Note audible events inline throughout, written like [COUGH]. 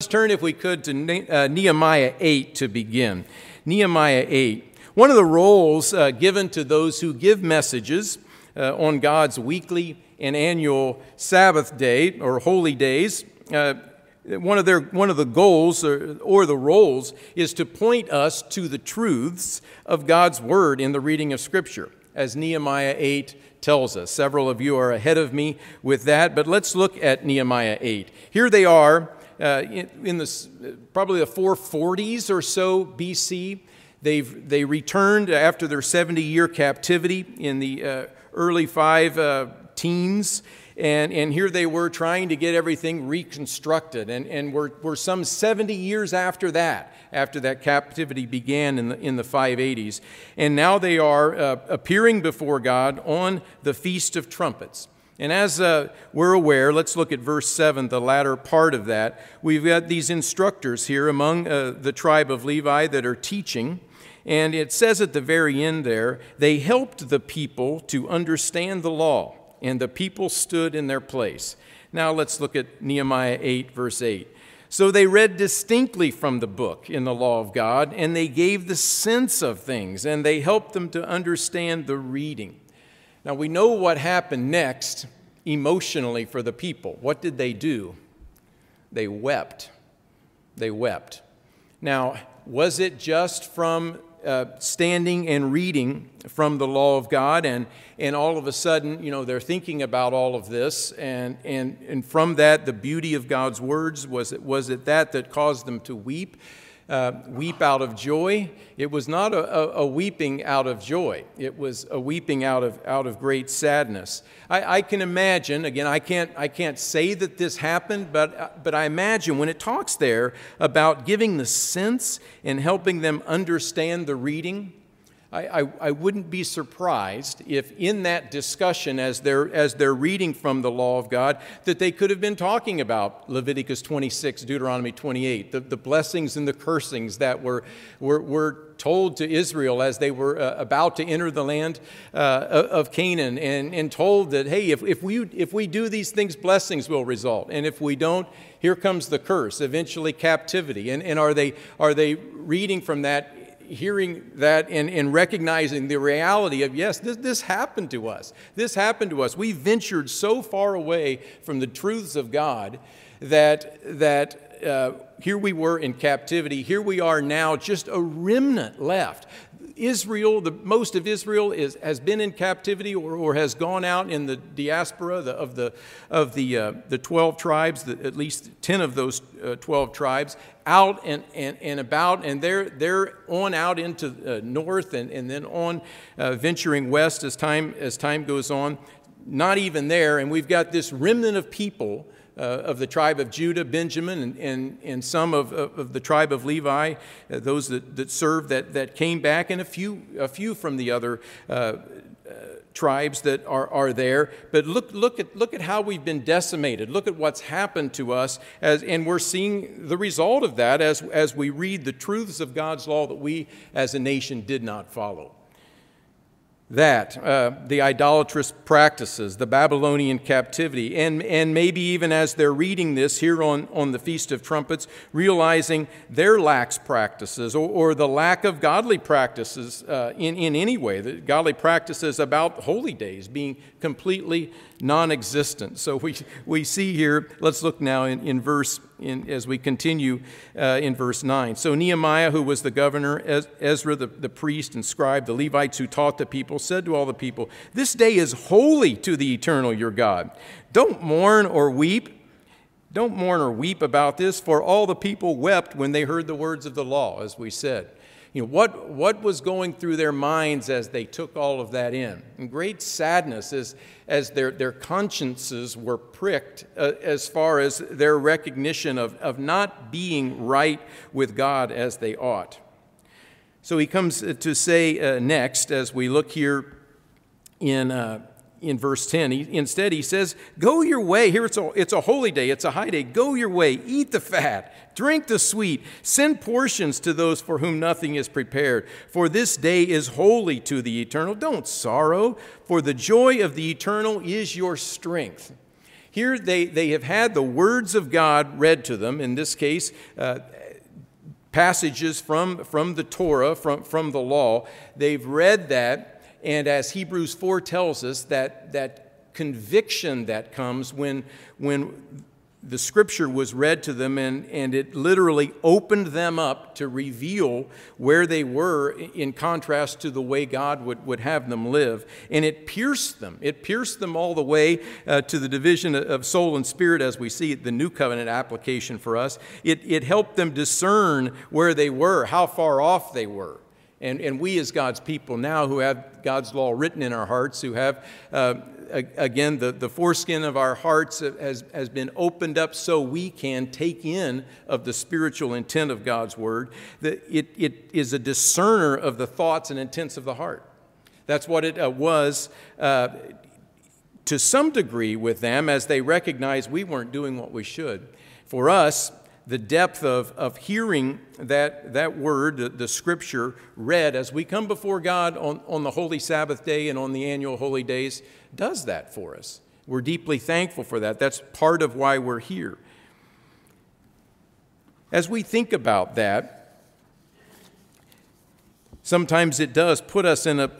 Let's turn, if we could, to uh, Nehemiah 8 to begin. Nehemiah 8. One of the roles uh, given to those who give messages uh, on God's weekly and annual Sabbath day or holy days, uh, one of, their, one of the goals or, or the roles is to point us to the truths of God's Word in the reading of Scripture, as Nehemiah 8 tells us. Several of you are ahead of me with that, but let's look at Nehemiah 8. Here they are uh, in, the, probably the 440s or so BC. They've, they returned after their 70 year captivity in the uh, early five uh, teens. And, and here they were trying to get everything reconstructed. And, and we're, we're some 70 years after that, after that captivity began in the, in the 580s. And now they are uh, appearing before God on the Feast of Trumpets. And as uh, we're aware, let's look at verse 7, the latter part of that. We've got these instructors here among uh, the tribe of Levi that are teaching. And it says at the very end there, they helped the people to understand the law, and the people stood in their place. Now let's look at Nehemiah 8, verse 8. So they read distinctly from the book in the law of God, and they gave the sense of things, and they helped them to understand the reading. Now we know what happened next emotionally for the people. What did they do? They wept. They wept. Now, was it just from uh, standing and reading from the law of God, and, and all of a sudden, you know, they're thinking about all of this, and, and, and from that, the beauty of God's words, was it, was it that that caused them to weep? Uh, weep out of joy. It was not a, a, a, weeping out of joy, it was a weeping out of, out of great sadness. I, I, can imagine, again, I can't, I can't say that this happened, but, but I imagine when it talks there about giving the sense and helping them understand the reading. I, I, I, wouldn't be surprised if in that discussion, as they're, as they're reading from the law of God, that they could have been talking about Leviticus 26, Deuteronomy 28, the, the blessings and the cursings that were, were, were told to Israel as they were uh, about to enter the land uh, of Canaan, and, and told that, hey, if, if, we, if we do these things, blessings will result. And if we don't, here comes the curse, eventually captivity. And, and are, they, are they reading from that hearing that and, and recognizing the reality of, yes, this, this happened to us. This happened to us. We ventured so far away from the truths of God that, that uh, here we were in captivity. Here we are now, just a remnant left. Israel, the most of Israel is, has been in captivity or, or has gone out in the diaspora the, of the, of the, uh, the 12 tribes, the, at least 10 of those uh, 12 tribes, out and, and, and about, and they're, they're on out into uh, north and, and then on uh, venturing west as time, as time goes on. Not even there, and we've got this remnant of people of the tribe of Judah, Benjamin, and, and, and some of, of, the tribe of Levi, uh, those that, that served that, that came back, and a few, a few from the other uh, uh, tribes that are, are there. But look, look, at, look at how we've been decimated. Look at what's happened to us, as, and we're seeing the result of that as, as we read the truths of God's law that we as a nation did not follow that, uh, the idolatrous practices, the Babylonian captivity, and, and maybe even as they're reading this here on, on the Feast of Trumpets, realizing their lax practices or, or the lack of godly practices uh, in, in any way, the godly practices about holy days being completely non existent. So we, we see here, let's look now in, in verse, in, as we continue uh, in verse 9. So Nehemiah, who was the governor, Ezra, the, the priest and scribe, the Levites who taught the people, said to all the people, This day is holy to the eternal your God. Don't mourn or weep. Don't mourn or weep about this, for all the people wept when they heard the words of the law, as we said. You know, what, what was going through their minds as they took all of that in? And great sadness as, as their, their consciences were pricked uh, as far as their recognition of, of not being right with God as they ought. So he comes to say uh, next, as we look here in, uh, in verse 10. He, instead, he says, Go your way. Here it's a, it's a holy day, it's a high day. Go your way, eat the fat, drink the sweet, send portions to those for whom nothing is prepared. For this day is holy to the eternal. Don't sorrow, for the joy of the eternal is your strength. Here they, they have had the words of God read to them, in this case, uh, passages from, from the Torah, from, from the law. They've read that, and as Hebrews 4 tells us, that, that conviction that comes when, when the scripture was read to them, and, and it literally opened them up to reveal where they were in contrast to the way God would, would have them live. And it pierced them. It pierced them all the way uh, to the division of soul and spirit, as we see the new covenant application for us. It, it helped them discern where they were, how far off they were. And, and we, as God's people now who have God's law written in our hearts, who have uh, again, the, the foreskin of our hearts has, has been opened up so we can take in of the spiritual intent of God's word. That it, it is a discerner of the thoughts and intents of the heart. That's what it uh, was uh, to some degree with them as they recognized we weren't doing what we should. For us, the depth of, of hearing that, that word, the, the, scripture, read as we come before God on, on the holy Sabbath day and on the annual holy days does that for us. We're deeply thankful for that. That's part of why we're here. As we think about that, sometimes it does put us in a,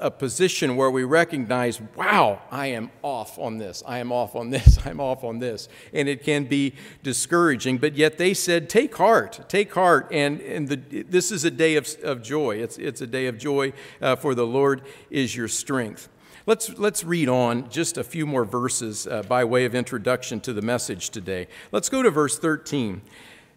a, a, position where we recognize, wow, I am off on this, I am off on [LAUGHS] this, I'm off on this. And it can be discouraging. But yet they said, take heart, take heart. And, and the, this is a day of, of joy. It's, it's a day of joy, uh, for the Lord is your strength. Let's, let's read on just a few more verses uh, by way of introduction to the message today. Let's go to verse 13.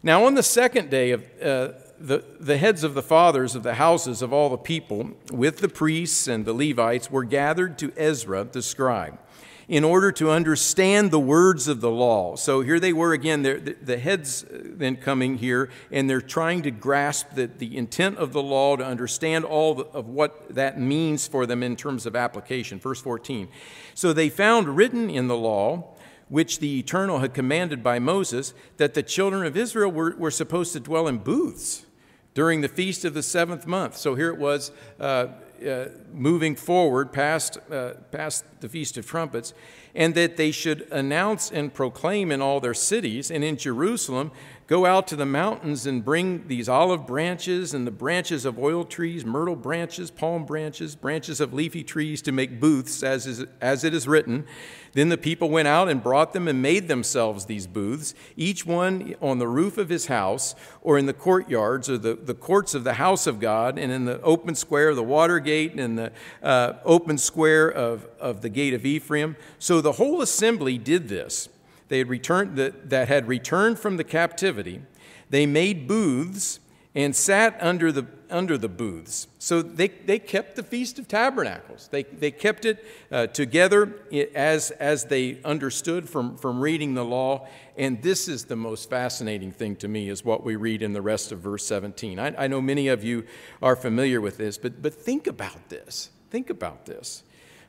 Now, on the second day of uh, the, the heads of the fathers of the houses of all the people, with the priests and the Levites, were gathered to Ezra the scribe in order to understand the words of the law. So here they were again, the, heads uh, then coming here, and they're trying to grasp the, the intent of the law to understand all the, of what that means for them in terms of application. Verse 14. So they found written in the law, which the Eternal had commanded by Moses, that the children of Israel were, were supposed to dwell in booths during the feast of the seventh month. So here it was. Uh, uh, moving forward past, uh, past the Feast of Trumpets, and that they should announce and proclaim in all their cities and in Jerusalem Go out to the mountains and bring these olive branches and the branches of oil trees, myrtle branches, palm branches, branches of leafy trees to make booths, as, is, as it is written. Then the people went out and brought them and made themselves these booths, each one on the roof of his house, or in the courtyards, or the, the courts of the house of God, and in the open square of the water gate, and the uh, open square of, of the gate of Ephraim. So the whole assembly did this they had returned, that, that had returned from the captivity, they made booths and sat under the, under the booths. So they, they kept the Feast of Tabernacles. They, they kept it uh, together as, as they understood from, from reading the law. And this is the most fascinating thing to me, is what we read in the rest of verse 17. I, I know many of you are familiar with this, but, but think about this. Think about this.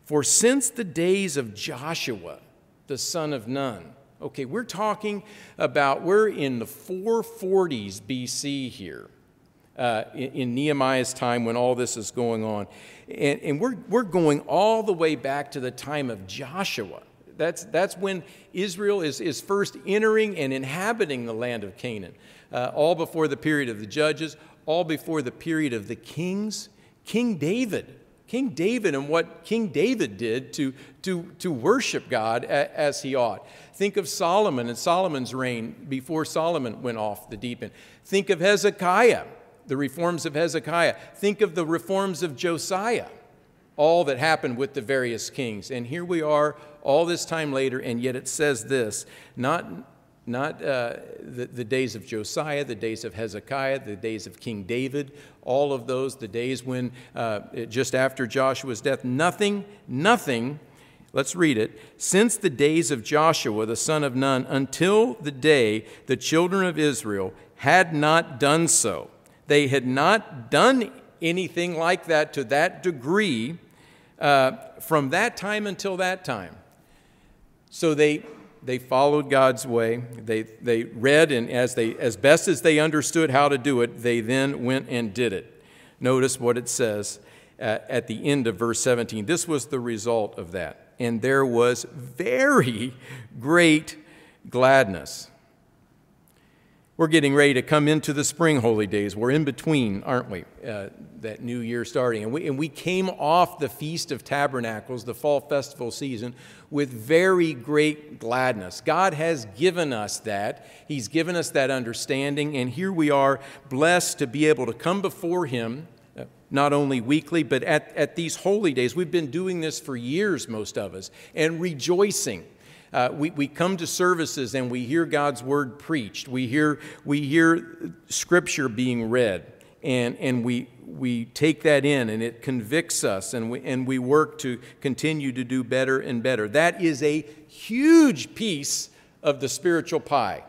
For since the days of Joshua, the son of Nun, Okay, we're talking about, we're in the 440s BC here, uh, in, in, Nehemiah's time when all this is going on. And, and we're, we're going all the way back to the time of Joshua. That's, that's when Israel is, is first entering and inhabiting the land of Canaan, uh, all before the period of the judges, all before the period of the kings. King David King David and what King David did to, to, to worship God as he ought. Think of Solomon and Solomon's reign before Solomon went off the deep end. Think of Hezekiah, the reforms of Hezekiah. Think of the reforms of Josiah, all that happened with the various kings. And here we are all this time later, and yet it says this not not uh, the, the days of Josiah, the days of Hezekiah, the days of King David, all of those, the days when uh, just after Joshua's death, nothing, nothing, let's read it, since the days of Joshua, the son of Nun, until the day the children of Israel had not done so. They had not done anything like that to that degree uh, from that time until that time. So they they followed God's way. They, they read, and as, they, as best as they understood how to do it, they then went and did it. Notice what it says at, at the end of verse 17. This was the result of that. And there was very great gladness. We're getting ready to come into the spring holy days. We're in between, aren't we? Uh, that new year starting. And we, and we came off the Feast of Tabernacles, the fall festival season, with very great gladness. God has given us that. He's given us that understanding. And here we are, blessed to be able to come before Him, not only weekly, but at, at these holy days. We've been doing this for years, most of us, and rejoicing uh, we, we come to services and we hear God's word preached. We hear, we hear scripture being read, and, and we, we take that in, and it convicts us, and we, and we work to continue to do better and better. That is a huge piece of the spiritual pie.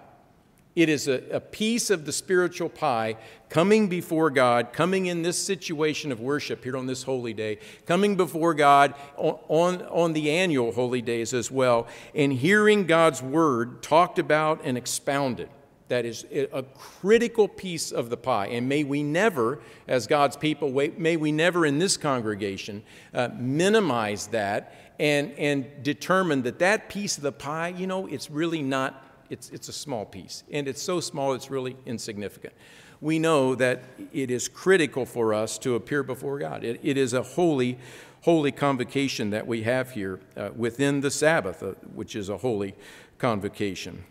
It is a, a, piece of the spiritual pie coming before God, coming in this situation of worship here on this holy day, coming before God on, on, on the annual holy days as well, and hearing God's word talked about and expounded. That is a critical piece of the pie. And may we never, as God's people, may we never in this congregation uh, minimize that and, and determine that that piece of the pie, you know, it's really not it's, it's a small piece, and it's so small it's really insignificant. We know that it is critical for us to appear before God. it, it is a holy, holy convocation that we have here uh, within the Sabbath, uh, which is a holy convocation.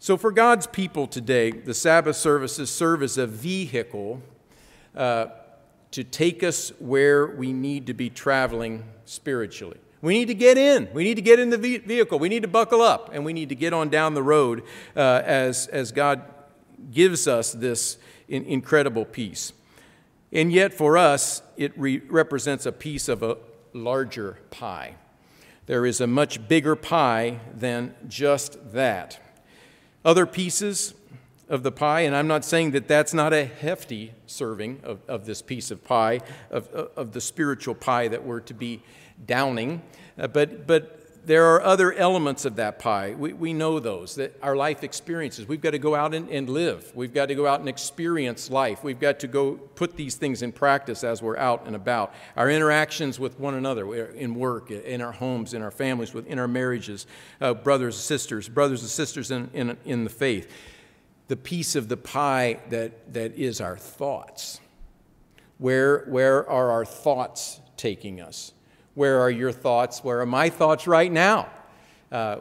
So, for God's people today, the Sabbath services serve as a vehicle uh, to take us where we need to be traveling spiritually. We need to get in. We need to get in the vehicle. We need to buckle up, and we need to get on down the road uh, as, as God gives us this in, incredible piece. And yet, for us, it re- represents a piece of a larger pie. There is a much bigger pie than just that. Other pieces of the pie, and I'm not saying that that's not a hefty serving of, of this piece of pie, of, of the spiritual pie that we're to be downing. Uh, but, but there are other elements of that pie. We, we know those, that our life experiences. We've got to go out and, and live. We've got to go out and experience life. We've got to go put these things in practice as we're out and about. Our interactions with one another, in work, in our homes, in our families, within our marriages, uh, brothers and sisters, brothers and sisters in, in, in the faith. The piece of the pie that, that is our thoughts. Where, where are our thoughts taking us? Where are your thoughts? Where are my thoughts right now? Uh,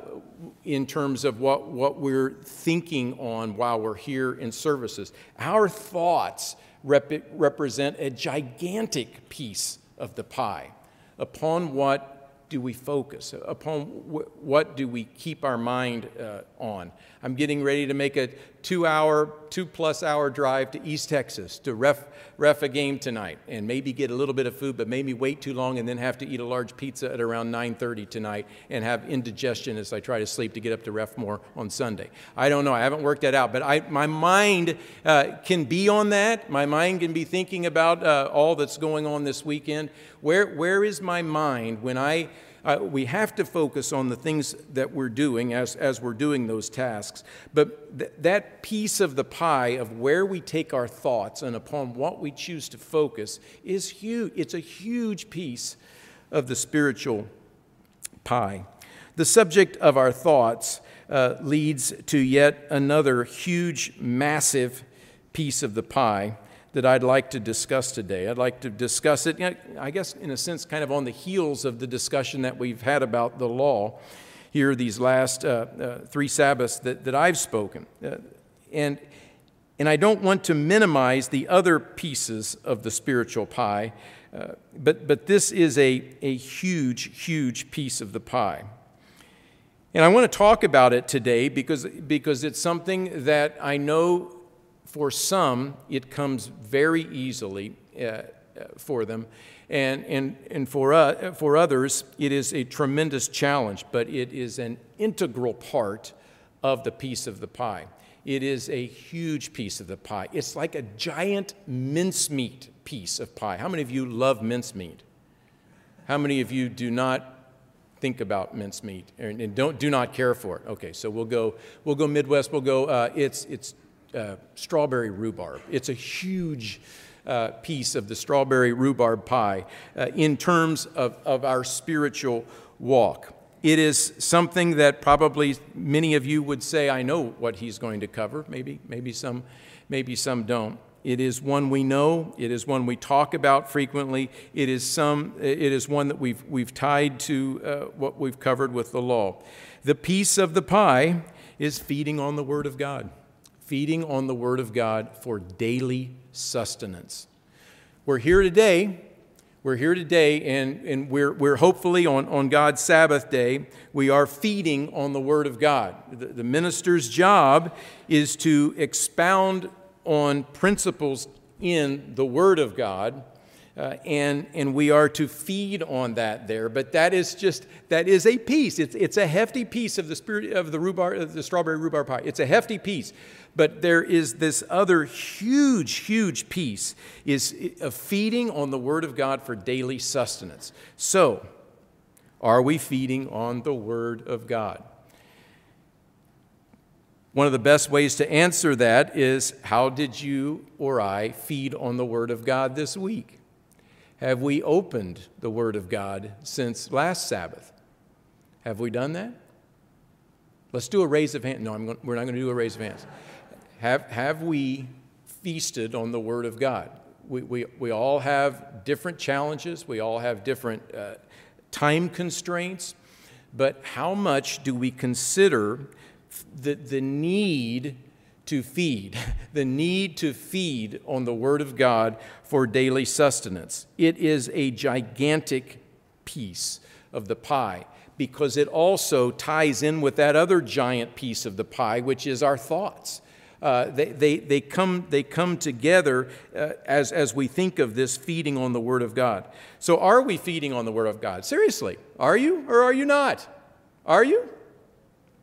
in terms of what, what we're thinking on while we're here in services. Our thoughts rep- represent a gigantic piece of the pie. Upon what do we focus? Upon wh- what do we keep our mind uh, on? I'm getting ready to make a two hour, two plus hour drive to East Texas to ref ref a game tonight and maybe get a little bit of food, but maybe wait too long and then have to eat a large pizza at around 9:30 tonight and have indigestion as I try to sleep to get up to ref more on Sunday. I don't know. I haven't worked that out, but I, my mind uh, can be on that. My mind can be thinking about uh, all that's going on this weekend. Where where is my mind when I uh, we have to focus on the things that we're doing as, as we're doing those tasks. But th- that piece of the pie of where we take our thoughts and upon what we choose to focus is huge. It's a huge piece of the spiritual pie. The subject of our thoughts uh, leads to yet another huge, massive piece of the pie that I'd like to discuss today. I'd like to discuss it, I guess, in a sense, kind of on the heels of the discussion that we've had about the law here these last uh, uh, three Sabbaths that, that I've spoken. Uh, and, and I don't want to minimize the other pieces of the spiritual pie, uh, but, but this is a, a huge, huge piece of the pie. And I want to talk about it today because, because it's something that I know for some, it comes very easily uh, uh, for them. And, and, and for, uh, for others, it is a tremendous challenge, but it is an integral part of the piece of the pie. It is a huge piece of the pie. It's like a giant mincemeat piece of pie. How many of you love mincemeat? How many of you do not think about mincemeat and don't do not care for it? Okay, so we'll go we'll go Midwest. We'll go. Uh, it's it's uh, strawberry rhubarb. It's a huge uh, piece of the strawberry rhubarb pie uh, in terms of, of our spiritual walk. It is something that probably many of you would say, I know what he's going to cover. Maybe, maybe, some, maybe some don't. It is one we know. It is one we talk about frequently. It is, some, it is one that we've, we've tied to uh, what we've covered with the law. The piece of the pie is feeding on the Word of God, feeding on the Word of God for daily sustenance. We're here today. We're here today, and, and we're, we're hopefully on, on God's Sabbath day, we are feeding on the Word of God. The, the minister's job is to expound on principles in the Word of God. Uh, and, and we are to feed on that there. But that is just, that is a piece. It's, it's a hefty piece of the spirit of the rhubarb, of the strawberry rhubarb pie. It's a hefty piece. But there is this other huge, huge piece is of feeding on the Word of God for daily sustenance. So, are we feeding on the Word of God? One of the best ways to answer that is how did you or I feed on the Word of God this week? Have we opened the Word of God since last Sabbath? Have we done that? Let's do a raise of hands. No, going, we're not going to do a raise of hands. Have, have we feasted on the Word of God? We, we, we all have different challenges, we all have different uh, time constraints, but how much do we consider the, the need to feed, [LAUGHS] the need to feed on the Word of God for daily sustenance. It is a gigantic piece of the pie because it also ties in with that other giant piece of the pie, which is our thoughts. Uh, they, they, they, come, they come together uh, as, as we think of this feeding on the Word of God. So, are we feeding on the Word of God? Seriously, are you or are you not? Are you?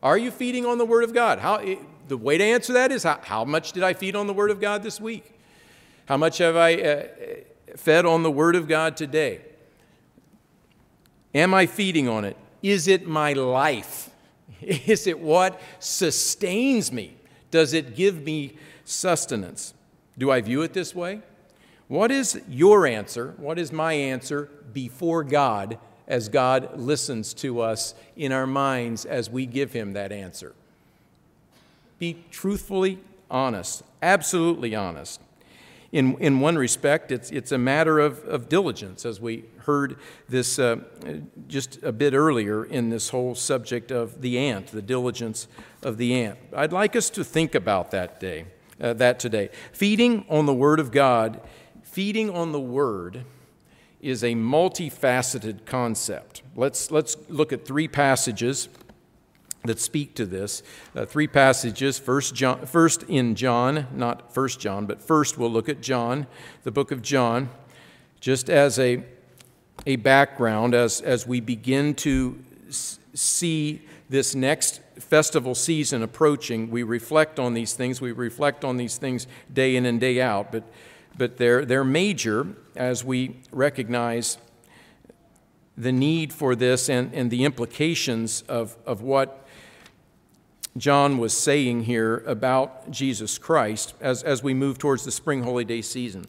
Are you feeding on the Word of God? How, the way to answer that is how, how much did I feed on the Word of God this week? How much have I uh, fed on the Word of God today? Am I feeding on it? Is it my life? [LAUGHS] Is it what sustains me? Does it give me sustenance? Do I view it this way? What is your answer? What is my answer before God as God listens to us in our minds as we give Him that answer. Be truthfully honest, absolutely honest. In, in one respect, it's, it's a matter of, of diligence, as we heard this uh, just a bit earlier in this whole subject of the ant, the diligence of the ant. I'd like us to think about that day, uh, that today. Feeding on the Word of God, feeding on the Word is a multifaceted concept. Let's, let's look at three passages that speak to this. Uh, three passages, first, John, first in John, not first John, but first we'll look at John, the book of John, just as a, a background as, as we begin to see this next festival season approaching. We reflect on these things. We reflect on these things day in and day out. But but they're, they're major as we recognize the need for this and, and the implications of, of what John was saying here about Jesus Christ as, as we move towards the spring holy day season.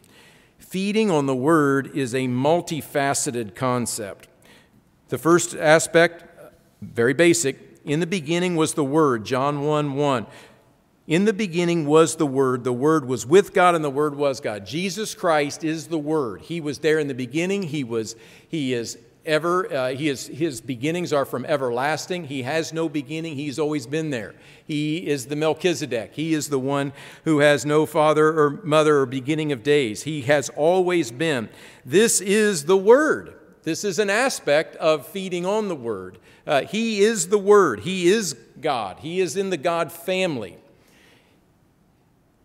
Feeding on the Word is a multifaceted concept. The first aspect, very basic, in the beginning was the Word, John 1 1. In the beginning was the Word. The Word was with God, and the Word was God. Jesus Christ is the Word. He was there in the beginning. He was. He is ever. Uh, he is. His beginnings are from everlasting. He has no beginning. He's always been there. He is the Melchizedek. He is the one who has no father or mother or beginning of days. He has always been. This is the Word. This is an aspect of feeding on the Word. Uh, he is the Word. He is God. He is in the God family.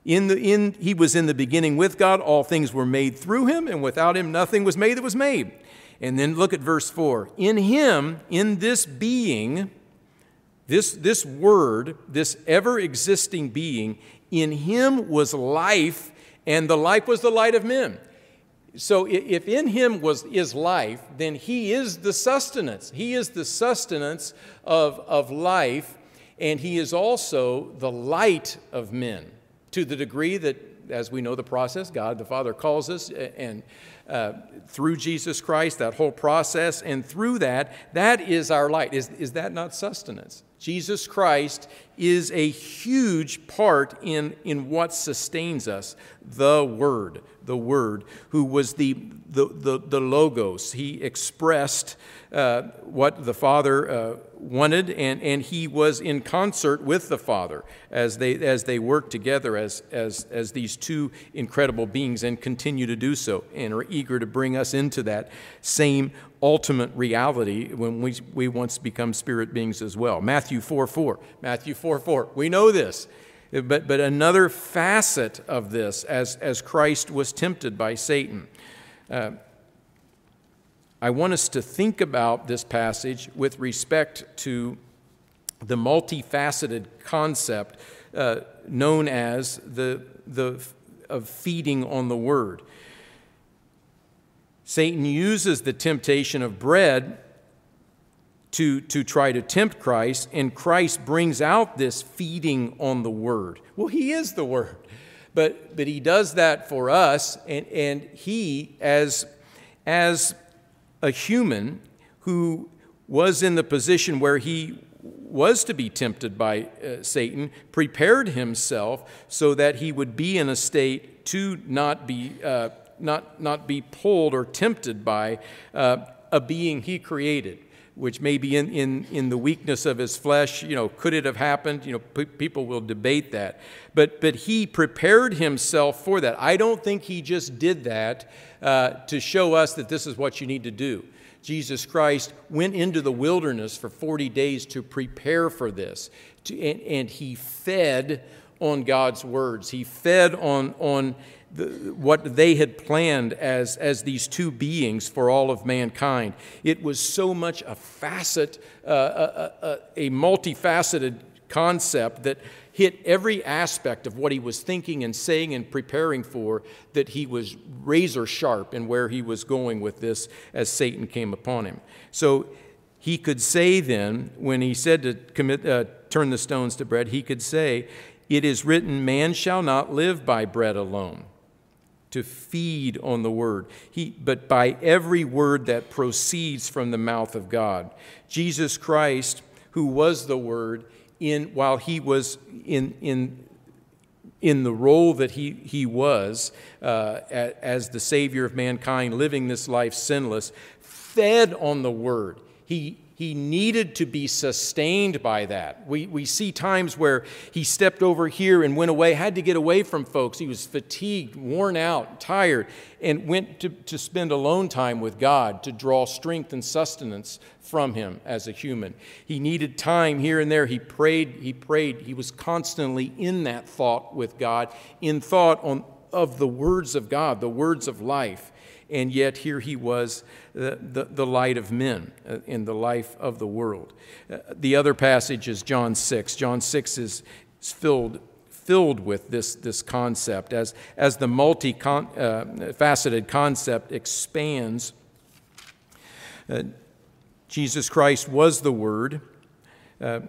In the, in, he was in the beginning with God. All things were made through him, and without him, nothing was made that was made. And then look at verse 4. In him, in this being, this, this word, this ever existing being, in him was life, and the life was the light of men. So if in him was, is life, then he is the sustenance. He is the sustenance of, of life, and he is also the light of men. to the degree that, as we know the process, God the Father calls us, and uh, through Jesus Christ, that whole process, and through that, that is our light. Is, is that not sustenance? Jesus Christ is a huge part in, in what sustains us. The Word, the Word, who was the, the, the, the Logos. He expressed uh, what the Father uh, wanted, and, and he was in concert with the Father as they, as they worked together as, as, as these two incredible beings and continue to do so and are eager to bring us into that same ultimate reality when we, we once become spirit beings as well. Matthew 4 4. Matthew 4 4. We know this. But, but another facet of this, as, as Christ was tempted by Satan. Uh, I want us to think about this passage with respect to the multifaceted concept uh, known as the, the of feeding on the word. Satan uses the temptation of bread to, to try to tempt Christ, and Christ brings out this feeding on the Word. Well, He is the Word, but, but He does that for us, and, and He, as, as a human who was in the position where He was to be tempted by uh, Satan, prepared himself so that he would be in a state to not be, uh, not, not be pulled or tempted by uh, a being he created which may be in, in, in the weakness of his flesh. You know, could it have happened? You know, people will debate that. But, but he prepared himself for that. I don't think he just did that uh, to show us that this is what you need to do. Jesus Christ went into the wilderness for 40 days to prepare for this. To, and, and he fed on God's words. He fed on, on the, what they had planned as, as these two beings for all of mankind. It was so much a facet, uh, a, a, a multifaceted concept that hit every aspect of what he was thinking and saying and preparing for, that he was razor sharp in where he was going with this as Satan came upon him. So he could say then, when he said to commit, uh, turn the stones to bread, he could say, It is written, Man shall not live by bread alone to feed on the word, he, but by every word that proceeds from the mouth of God. Jesus Christ, who was the word, in, while he was in, in, in the role that he, he was uh, as the Savior of mankind, living this life sinless, fed on the word. He, he needed to be sustained by that. We, we see times where he stepped over here and went away, had to get away from folks. He was fatigued, worn out, tired, and went to, to spend alone time with God to draw strength and sustenance from him as a human. He needed time here and there. He prayed, he prayed. He was constantly in that thought with God, in thought on, of the words of God, the words of life and yet here he was, the, the, the light of men uh, in the life of the world. Uh, the other passage is John 6. John 6 is, filled filled with this, this concept as, as the multi-faceted uh, concept expands. Uh, Jesus Christ was the Word. Uh,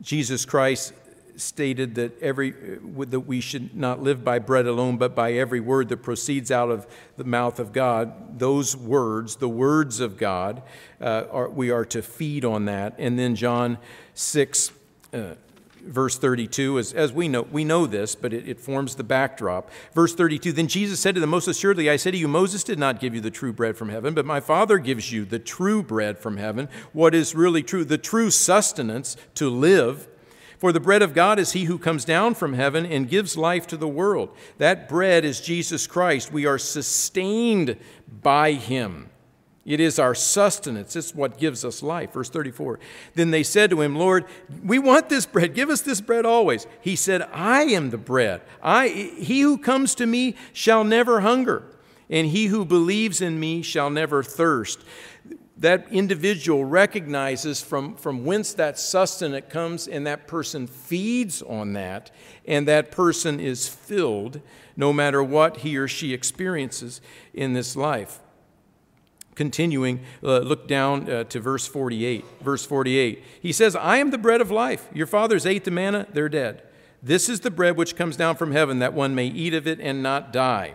Jesus Christ stated that every that we should not live by bread alone but by every word that proceeds out of the mouth of god. Those words the words of god uh, are, we are to feed on that. And then john 6 uh, verse 32 as, as we know we know this but it, it forms the backdrop. Verse 32 then jesus said to them most assuredly i say to you moses did not give you the true bread from heaven but my father gives you the true bread from heaven what is really true the true sustenance to live for the bread of God is he who comes down from heaven and gives life to the world. That bread is Jesus Christ. We are sustained by him. It is our sustenance. It's what gives us life. Verse 34. Then they said to him, Lord, we want this bread. Give us this bread always. He said, I am the bread. I, he who comes to me shall never hunger, and he who believes in me shall never thirst that individual recognizes from, from whence that sustenance comes, and that person feeds on that, and that person is filled no matter what he or she experiences in this life. Continuing, uh, look down uh, to verse 48. Verse 48. He says, I am the bread of life. Your fathers ate the manna, they're dead. This is the bread which comes down from heaven, that one may eat of it and not die.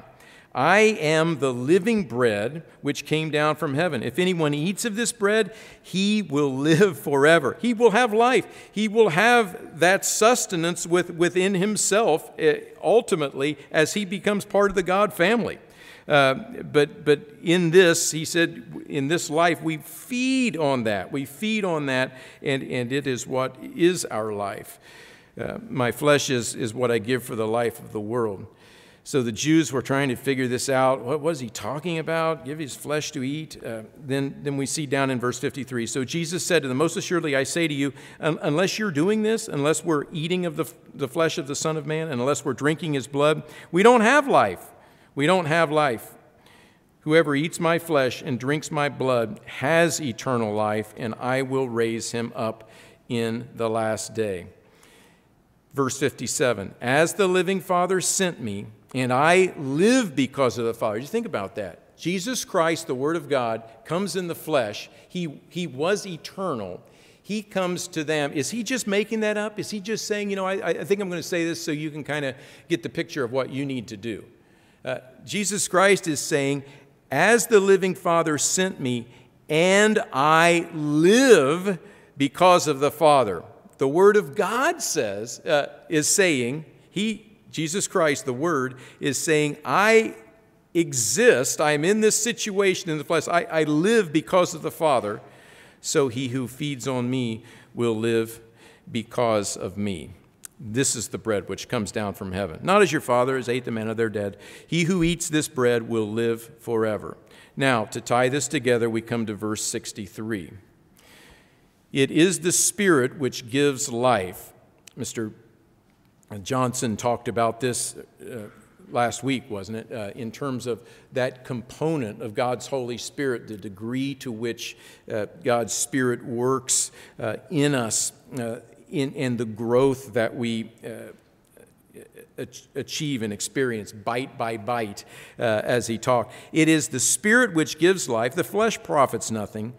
I am the living bread which came down from heaven. If anyone eats of this bread, he will live forever. He will have life. He will have that sustenance with, within himself uh, ultimately as he becomes part of the God family. Uh, but, but in this, he said, in this life, we feed on that. We feed on that, and, and it is what is our life. Uh, my flesh is, is what I give for the life of the world. So the Jews were trying to figure this out. What was he talking about? Give his flesh to eat? Uh, then, then we see down in verse 53 So Jesus said to them, Most assuredly I say to you, un- unless you're doing this, unless we're eating of the, f- the flesh of the Son of Man, and unless we're drinking his blood, we don't have life. We don't have life. Whoever eats my flesh and drinks my blood has eternal life, and I will raise him up in the last day. Verse 57 As the living Father sent me, and I live because of the Father. You think about that. Jesus Christ, the Word of God, comes in the flesh. He, he was eternal. He comes to them. Is he just making that up? Is he just saying, you know, I, I think I'm going to say this so you can kind of get the picture of what you need to do? Uh, Jesus Christ is saying, As the living Father sent me, and I live because of the Father. The Word of God says, uh, is saying, He, Jesus Christ, the Word, is saying, I exist, I am in this situation in the flesh, I, I live because of the Father, so he who feeds on me will live because of me. This is the bread which comes down from heaven. Not as your father has ate the manna, they're dead. He who eats this bread will live forever. Now, to tie this together, we come to verse 63. It is the Spirit which gives life. Mr. Johnson talked about this uh, last week, wasn't it? Uh, in terms of that component of God's Holy Spirit, the degree to which uh, God's Spirit works uh, in us uh, in, in the growth that we uh, achieve and experience bite by bite as he talked. It is the Spirit which gives life, the flesh profits nothing.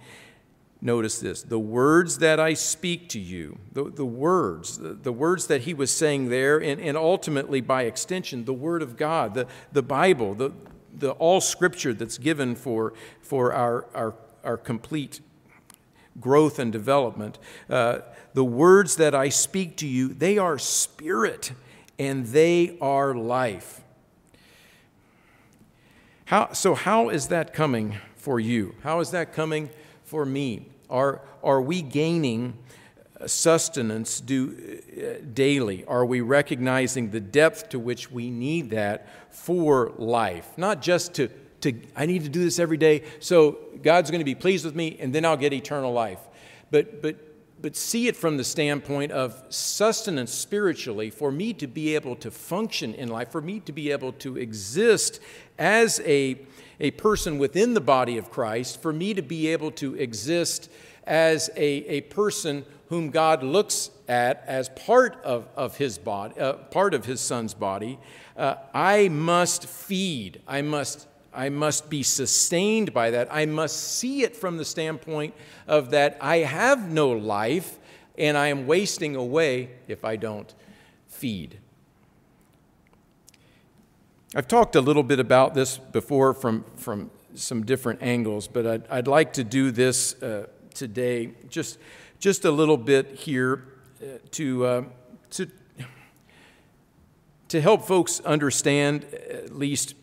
Notice this the words that I speak to you, the, the words, the, the, words that he was saying there, and, and ultimately by extension, the Word of God, the, the Bible, the, the all scripture that's given for, for our, our, our complete growth and development. Uh, the words that I speak to you, they are spirit and they are life. How, so, how is that coming for you? How is that coming for me? Are, are we gaining sustenance do, uh, daily? Are we recognizing the depth to which we need that for life? Not just to, to I need to do this every day, so God's going to be pleased with me, and then I'll get eternal life. But, but but see it from the standpoint of sustenance spiritually for me to be able to function in life, for me to be able to exist as a, a person within the body of Christ, for me to be able to exist as a, a person whom God looks at as part of, of his body, uh, part of his son's body, uh, I must feed, I must I must be sustained by that. I must see it from the standpoint of that I have no life and I am wasting away if I don't feed. I've talked a little bit about this before from, from some different angles, but I'd, I'd like to do this uh, today just, just a little bit here uh, to, uh, to, to help folks understand, at least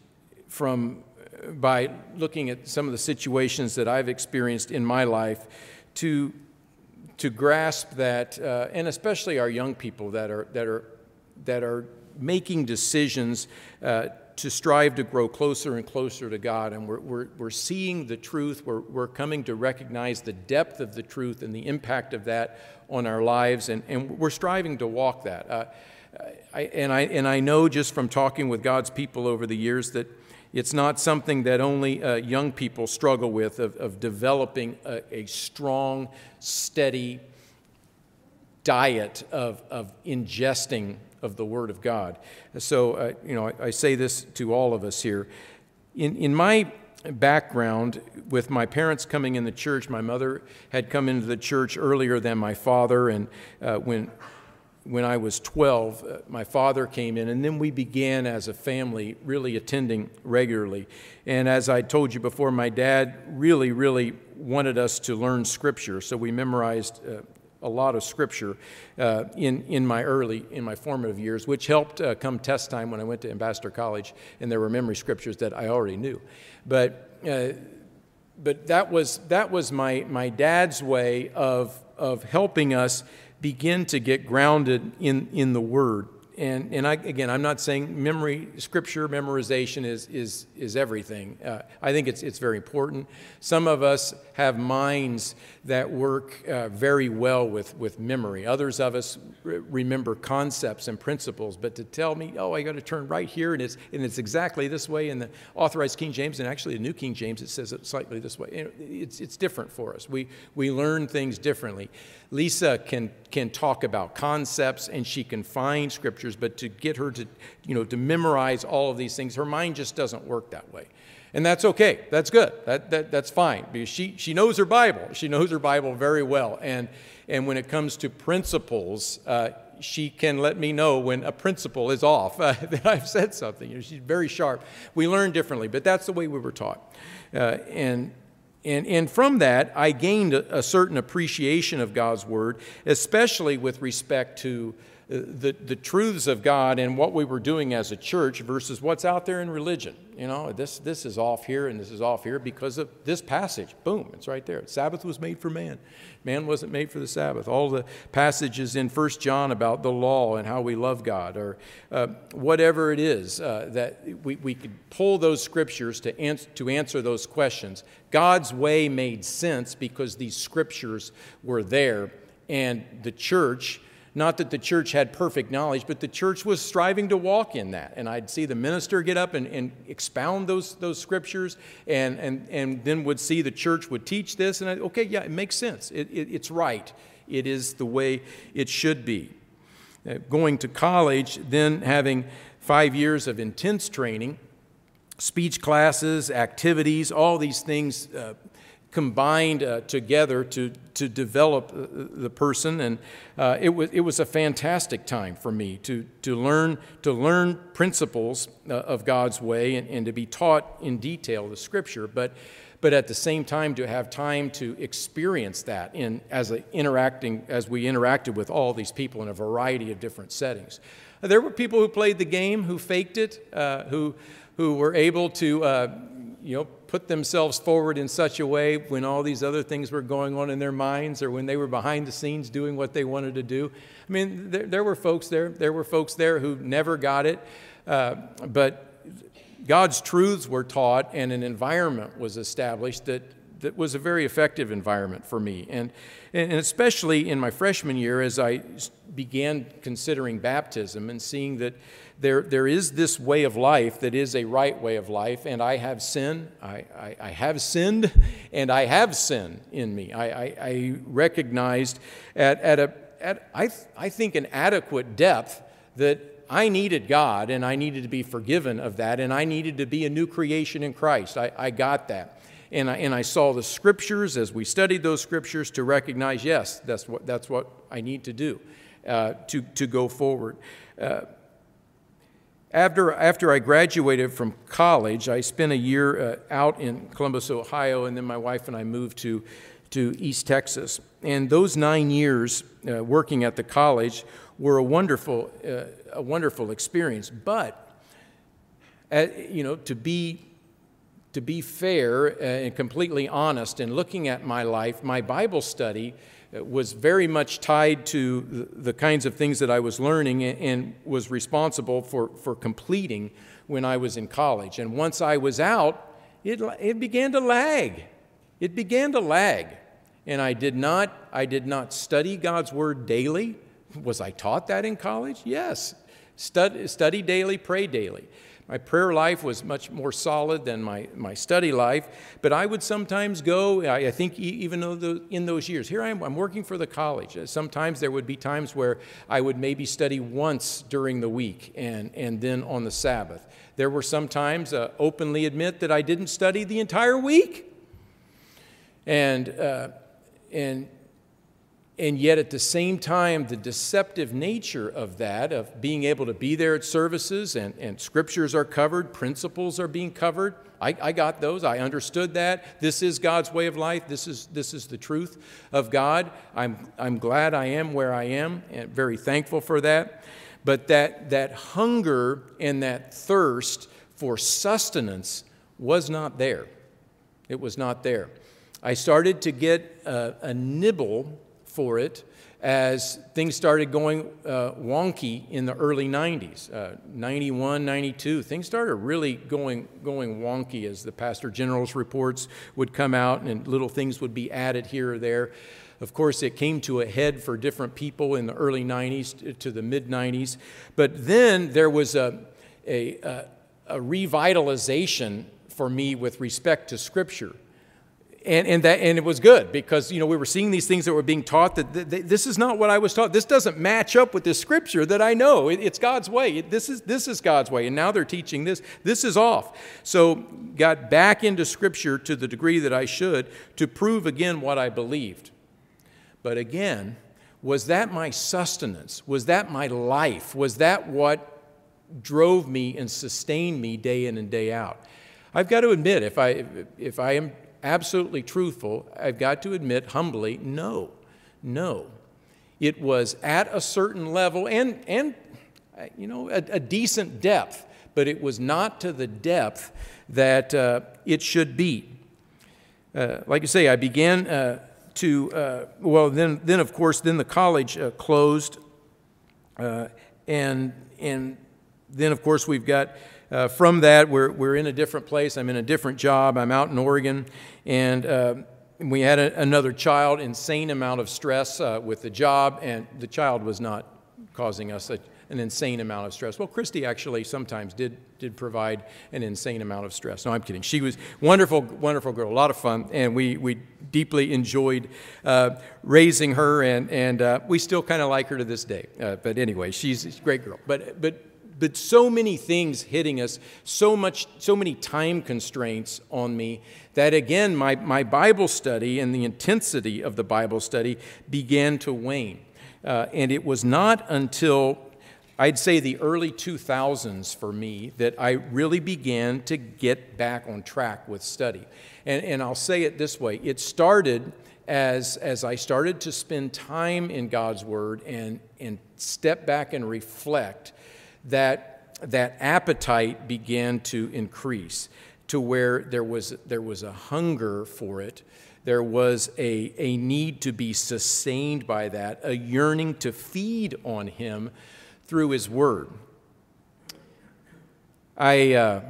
from by looking at some of the situations that I've experienced in my life to, to grasp that, uh, and especially our young people that are, that are, that are making decisions uh, to strive to grow closer and closer to God. And we're, we're, we're seeing the truth, we're, we're coming to recognize the depth of the truth and the impact of that on our lives, and, and we're striving to walk that. Uh, I, and, I, and I know just from talking with God's people over the years that it's not something that only uh, young people struggle with, of, of developing a, a, strong, steady diet of, of ingesting of the Word of God. So, uh, you know, I, I, say this to all of us here. In, in my background, with my parents coming in the church, my mother had come into the church earlier than my father, and uh, when when I was 12, uh, my father came in, and then we began as a family really attending regularly. And as I told you before, my dad really, really wanted us to learn Scripture, so we memorized uh, a lot of Scripture uh, in, in my early, in my formative years, which helped uh, come test time when I went to Ambassador College, and there were memory Scriptures that I already knew. But uh, but that was, that was my, my dad's way of, of helping us begin to get grounded in, in the Word and, and I, again, I'm not saying memory, scripture memorization is, is, is everything. Uh, I think it's, it's very important. Some of us have minds that work uh, very well with, with memory. Others of us re- remember concepts and principles, but to tell me, oh, I got to turn right here and it's, and it's exactly this way in the authorized King James, and actually the New King James, it says it slightly this way. It's, it's different for us. We, we learn things differently. Lisa can, can talk about concepts and she can find scriptures, but to get her to, you know, to memorize all of these things, her mind just doesn't work that way. And that's okay. That's good. That, that, that's fine because she, she knows her Bible. She knows her Bible very well. And, and when it comes to principles, uh, she can let me know when a principle is off, uh, [LAUGHS] that I've said something. You know, she's very sharp. We learn differently, but that's the way we were taught. Uh, and and, and from that, I gained a, a, certain appreciation of God's Word, especially with respect to the, the truths of God and what we were doing as a church versus what's out there in religion. You know, this, this is off here and this is off here because of this passage. Boom, it's right there. Sabbath was made for man. Man wasn't made for the Sabbath. All the passages in First John about the law and how we love God, or uh, whatever it is uh, that we, we could pull those scriptures to, ans- to answer those questions. God's way made sense because these scriptures were there, and the church not that the church had perfect knowledge, but the church was striving to walk in that. And I'd see the minister get up and, and expound those, those scriptures, and, and, and then would see the church would teach this. And I, okay, yeah, it makes sense. It, it, it's right. It is the way it should be. Uh, going to college, then having five years of intense training, speech classes, activities, all these things uh, combined uh, together to, to develop uh, the person. And uh, it, was, it was a fantastic time for me to, to, learn, to learn principles uh, of God's way and, and to be taught in detail the scripture, but, but at the same time to have time to experience that in, as, a, interacting, as we interacted with all these people in a variety of different settings. There were people who played the game, who faked it, uh, who, who were able to uh, you know, put themselves forward in such a way when all these other things were going on in their minds or when they were behind the scenes doing what they wanted to do. I mean, there, there were folks there. There were folks there who never got it. Uh, but God's truths were taught and an environment was established that, that was a very effective environment for me. And, and especially in my freshman year, as I began considering baptism and seeing that there, there is this way of life that is a right way of life, and I have sin. I, I, I have sinned, and I have sin in me. I, I, I recognized at, at, a, at I, I think, an adequate depth that I needed God, and I needed to be forgiven of that, and I needed to be a new creation in Christ. I, I got that. And I, and I saw the scriptures as we studied those scriptures to recognize, yes, that's what, that's what I need to do uh, to, to go forward. Uh, after, after I graduated from college, I spent a year uh, out in Columbus, Ohio, and then my wife and I moved to, to East Texas. And those nine years uh, working at the college were a wonderful, uh, a wonderful experience. But, uh, you know, to be, to be fair uh, and completely honest in looking at my life, my Bible study was very much tied to the kinds of things that I was learning and was responsible for, for completing when I was in college. And once I was out, it, it began to lag. It began to lag. And I did not, I did not study God's Word daily. Was I taught that in college? Yes. Stud, study daily, pray daily. My prayer life was much more solid than my, my study life, but I would sometimes go, I, I think even though in those years, here I am, I'm working for the college. Uh, sometimes there would be times where I would maybe study once during the week and, and then on the Sabbath. There were some times, uh, openly admit, that I didn't study the entire week. And, uh, and and yet at the same time, the deceptive nature of that, of being able to be there at services and, and scriptures are covered, principles are being covered. I, I got those. I understood that. This is God's way of life. This is, this is the truth of God. I'm, I'm glad I am where I am and very thankful for that. But that, that hunger and that thirst for sustenance was not there. It was not there. I started to get a, a nibble for it as things started going uh, wonky in the early 90s, uh, 91, 92. Things started really going, going wonky as the pastor general's reports would come out and little things would be added here or there. Of course, it came to a head for different people in the early 90s to the mid 90s. But then there was a, a, a, revitalization for me with respect to Scripture and, and, that, and it was good because you know we were seeing these things that were being taught that th- th- this is not what I was taught. This doesn't match up with the scripture that I know. It, it's God's way. It, this, is, this is God's way. And now they're teaching this. This is off. So got back into scripture to the degree that I should to prove again what I believed. But again, was that my sustenance? Was that my life? Was that what drove me and sustained me day in and day out? I've got to admit, if I, if I am absolutely truthful, I've got to admit humbly, no, no. It was at a certain level and, and you know, a, a decent depth, but it was not to the depth that uh, it should be. Uh, like I say, I began uh, to, uh, well, then, then of course, then the college uh, closed, uh, and, and then of course we've got uh, from that, we're, we're in a different place. I'm in a different job. I'm out in Oregon. And uh, we had a, another child, insane amount of stress uh, with the job, and the child was not causing us a, an insane amount of stress. Well, Christy actually sometimes did, did provide an insane amount of stress. No, I'm kidding. She was wonderful, wonderful girl, a lot of fun, and we, we deeply enjoyed uh, raising her, and, and uh, we still kind of like her to this day. Uh, but anyway, she's a great girl. But, but but so many things hitting us, so much, so many time constraints on me that again, my, my Bible study and the intensity of the Bible study began to wane. Uh, and it was not until I'd say the early 2000s for me that I really began to get back on track with study. And, and I'll say it this way it started as, as I started to spend time in God's Word and, and step back and reflect that, that appetite began to increase to where there was, there was a hunger for it. There was a, a need to be sustained by that, a yearning to feed on Him through His Word. I, uh,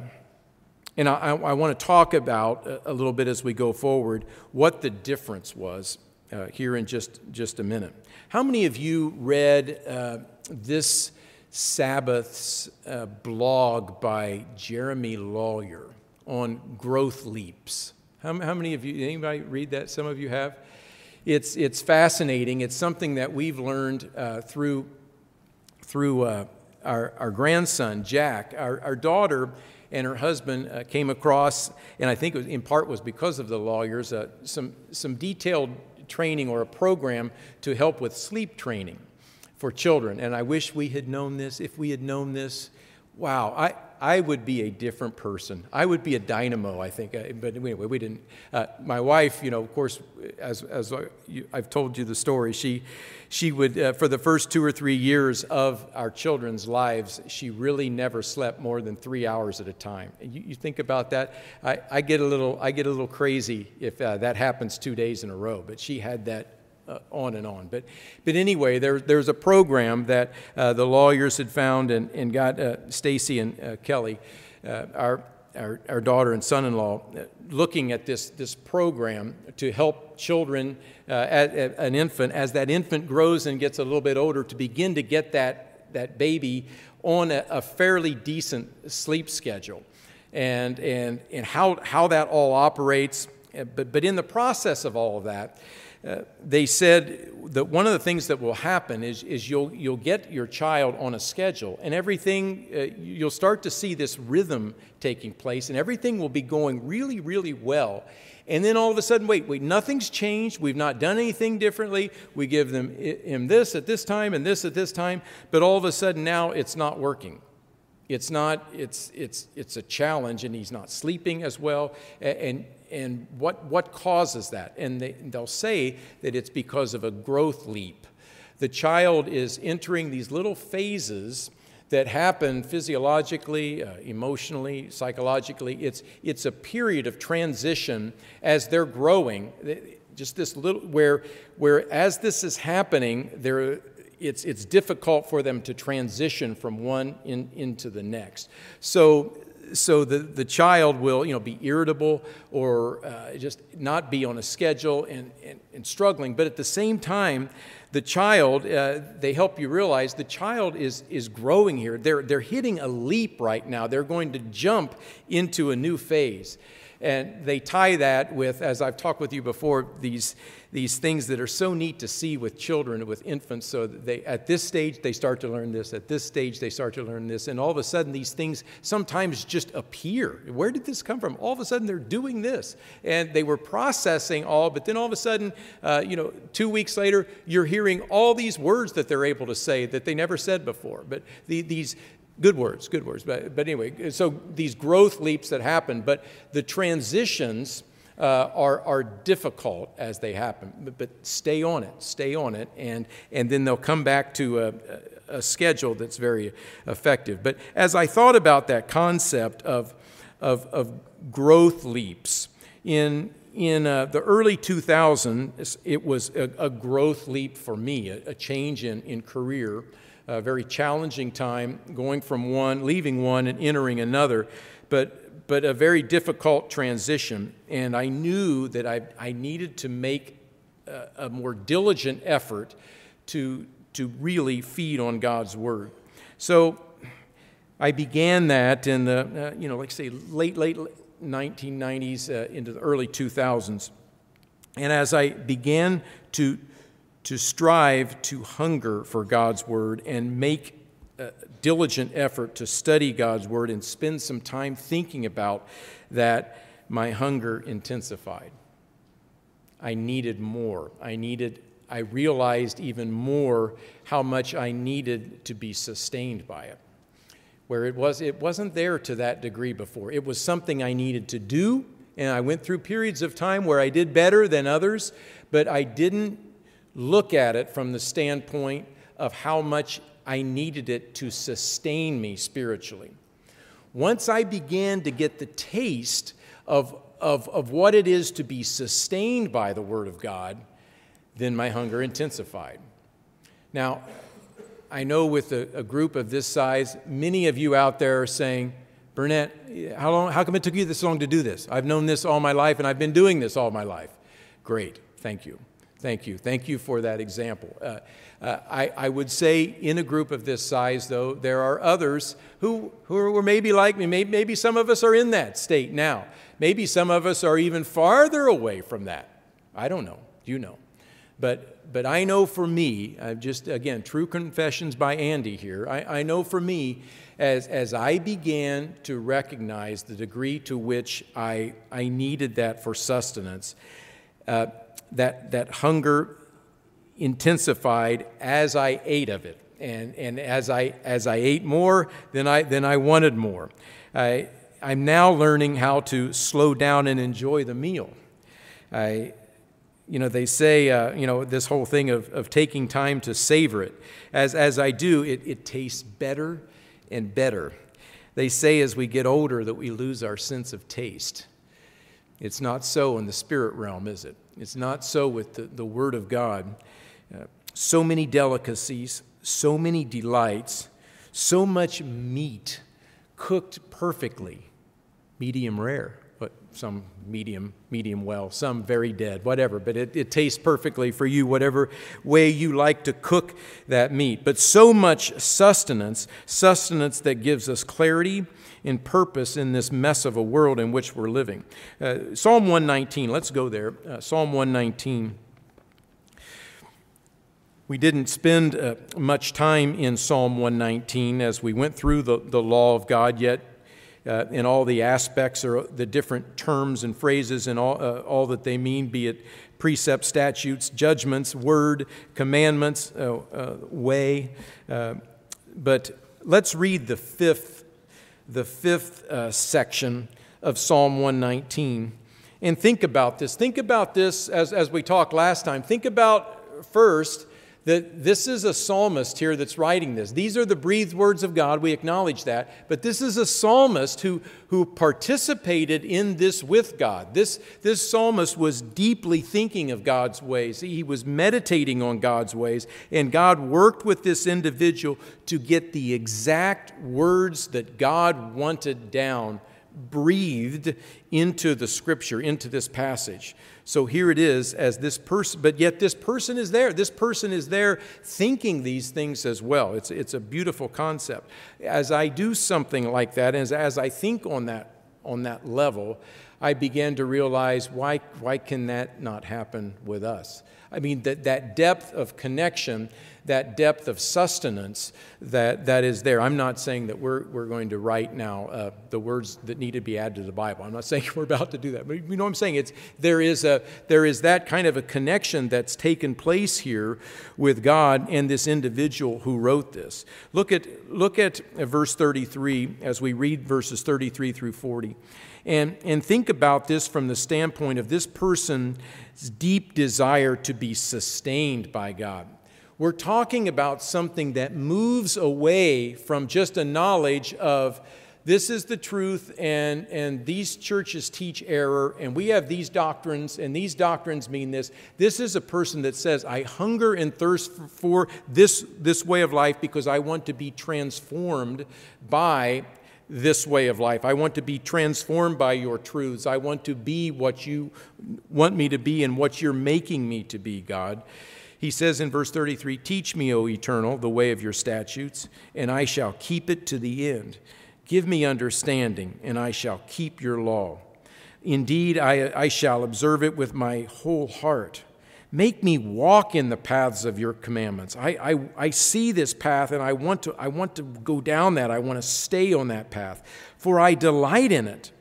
and I, I want to talk about a, little bit as we go forward what the difference was uh, here in just, just a minute. How many of you read uh, this Sabbath's uh, blog by Jeremy Lallier on growth leaps. How, how many of you, anybody read that? Some of you have? It's, it's fascinating. It's something that we've learned uh, through, through uh, our, our grandson, Jack. Our, our daughter and her husband uh, came across, and I think was, in part was because of the Lalliers, uh, some, some detailed training or a program to help with sleep training for children. And I wish we had known this. If we had known this, wow, I, I would be a different person. I would be a dynamo, I think. Uh, but anyway, we didn't. Uh, my wife, you know, of course, as, as I've told you the story, she, she would, uh, for the first two or three years of our children's lives, she really never slept more than three hours at a time. You, you think about that. I, I, get a little, I get a little crazy if uh, that happens two days in a row. But she had that uh, on and on. But, but anyway, there, there's a program that uh, the Lalliers had found and, and got uh, Stacy and uh, Kelly, uh, our, our, our, daughter and son in law, uh, looking at this, this program to help children, at, at an infant, as that infant grows and gets a little bit older, to begin to get that, that baby on a, a fairly decent sleep schedule. And, and, and how, how that all operates. But, but in the process of all of that, they said that one of the things that will happen is, is you'll, you'll get your child on a schedule, and everything, uh, you'll start to see this rhythm taking place, and everything will be going really, really well. And then all of a sudden, wait, wait, nothing's changed. We've not done anything differently. We give them him this at this time and this at this time, but all of a sudden now it's not working. It's not, it's, it's, it's a challenge, and he's not sleeping as well. And, and what, what causes that? And they, they'll say that it's because of a growth leap. The child is entering these little phases that happen physiologically, uh, emotionally, psychologically. It's, it's a period of transition as they're growing. Just this little, where, where as this is happening, there, it's, it's difficult for them to transition from one in, into the next. So so the, the child will you know, be irritable or uh, just not be on a schedule and, and, and, struggling. But at the same time, the child, uh, they help you realize the child is, is growing here. They're, they're hitting a leap right now. They're going to jump into a new phase. And they tie that with, as I've talked with you before, these, these things that are so neat to see with children, with infants. So they, at this stage, they start to learn this. At this stage, they start to learn this. And all of a sudden, these things sometimes just appear. Where did this come from? All of a sudden, they're doing this. And they were processing all, but then all of a sudden, uh, you know, two weeks later, you're hearing all these words that they're able to say that they never said before. But the, these, Good words, good words. But, but anyway, so these growth leaps that happen, but the transitions uh, are, are difficult as they happen. But, but, stay on it, stay on it, and, and then they'll come back to a, a schedule that's very effective. But as I thought about that concept of, of, of growth leaps, in, in uh, the early 2000s, it was a, a growth leap for me, a, a change in, in career a very challenging time going from one, leaving one, and entering another, but, but a very difficult transition. And I knew that I, I needed to make a, a more diligent effort to, to really feed on God's Word. So I began that in the, uh, you know, like say, late, late 1990s uh, into the early 2000s. And as I began to to strive to hunger for God's Word and make a diligent effort to study God's Word and spend some time thinking about that, my hunger intensified. I needed more. I needed, I realized even more how much I needed to be sustained by it. Where it was, it wasn't there to that degree before. It was something I needed to do, and I went through periods of time where I did better than others, but I didn't look at it from the standpoint of how much I needed it to sustain me spiritually. Once I began to get the taste of, of, of what it is to be sustained by the Word of God, then my hunger intensified. Now, I know with a, a, group of this size, many of you out there are saying, Burnett, how, long, how come it took you this long to do this? I've known this all my life and I've been doing this all my life. Great, thank you. Thank you. Thank you for that example. Uh, uh, I, I, would say in a group of this size, though, there are others who, who are maybe like me. Maybe, maybe some of us are in that state now. Maybe some of us are even farther away from that. I don't know. You know. But, but I know for me, I've just, again, true confessions by Andy here. I, I know for me, as, as I began to recognize the degree to which I, I needed that for sustenance, uh, that, that hunger intensified as I ate of it. And, and as, I, as I ate more, then I, then I wanted more. I, I'm now learning how to slow down and enjoy the meal. I, you know, they say, uh, you know, this whole thing of, of taking time to savor it. As, as I do, it, it tastes better and better. They say as we get older that we lose our sense of taste. It's not so in the spirit realm, is it? It's not so with the, the Word of God. Uh, so many delicacies, so many delights, so much meat cooked perfectly, medium rare, but some medium, medium well, some very dead, whatever. But it, it tastes perfectly for you, whatever way you like to cook that meat. But so much sustenance, sustenance that gives us clarity in purpose in this mess of a world in which we're living. Uh, Psalm 119, let's go there. Uh, Psalm 119. We didn't spend uh, much time in Psalm 119 as we went through the, the law of God yet uh, in all the aspects or the different terms and phrases and all, uh, all that they mean, be it precepts, statutes, judgments, word, commandments, uh, uh way. Uh, but let's read the fifth, the fifth uh, section of Psalm 119 and think about this. Think about this as, as we talked last time. Think about first that this is a psalmist here that's writing this. These are the breathed words of God. We acknowledge that. But this is a psalmist who, who participated in this with God. This, this psalmist was deeply thinking of God's ways, he was meditating on God's ways, and God worked with this individual to get the exact words that God wanted down breathed into the scripture, into this passage. So here it is as this person, but yet this person is there. This person is there thinking these things as well. It's, it's a beautiful concept. As I do something like that, as, as I think on that, on that level, I began to realize why, why can that not happen with us? I mean, that, that depth of connection that depth of sustenance that, that is there. I'm not saying that we're, we're going to write now uh, the words that need to be added to the Bible. I'm not [LAUGHS] saying we're about to do that. But you know what I'm saying? It's, there, is a, there is that kind of a connection that's taken place here with God and this individual who wrote this. Look at, look at verse 33 as we read verses 33 through 40. And, and think about this from the standpoint of this person's deep desire to be sustained by God. We're talking about something that moves away from just a knowledge of this is the truth and, and these churches teach error and we have these doctrines and these doctrines mean this. This is a person that says, I hunger and thirst for, this, this way of life because I want to be transformed by this way of life. I want to be transformed by your truths. I want to be what you want me to be and what you're making me to be, God. He says in verse 33 Teach me, O eternal, the way of your statutes, and I shall keep it to the end. Give me understanding, and I shall keep your law. Indeed, I, I shall observe it with my whole heart. Make me walk in the paths of your commandments. I, I, I see this path and I want, to, I want to go down that. I want to stay on that path, for I delight in it.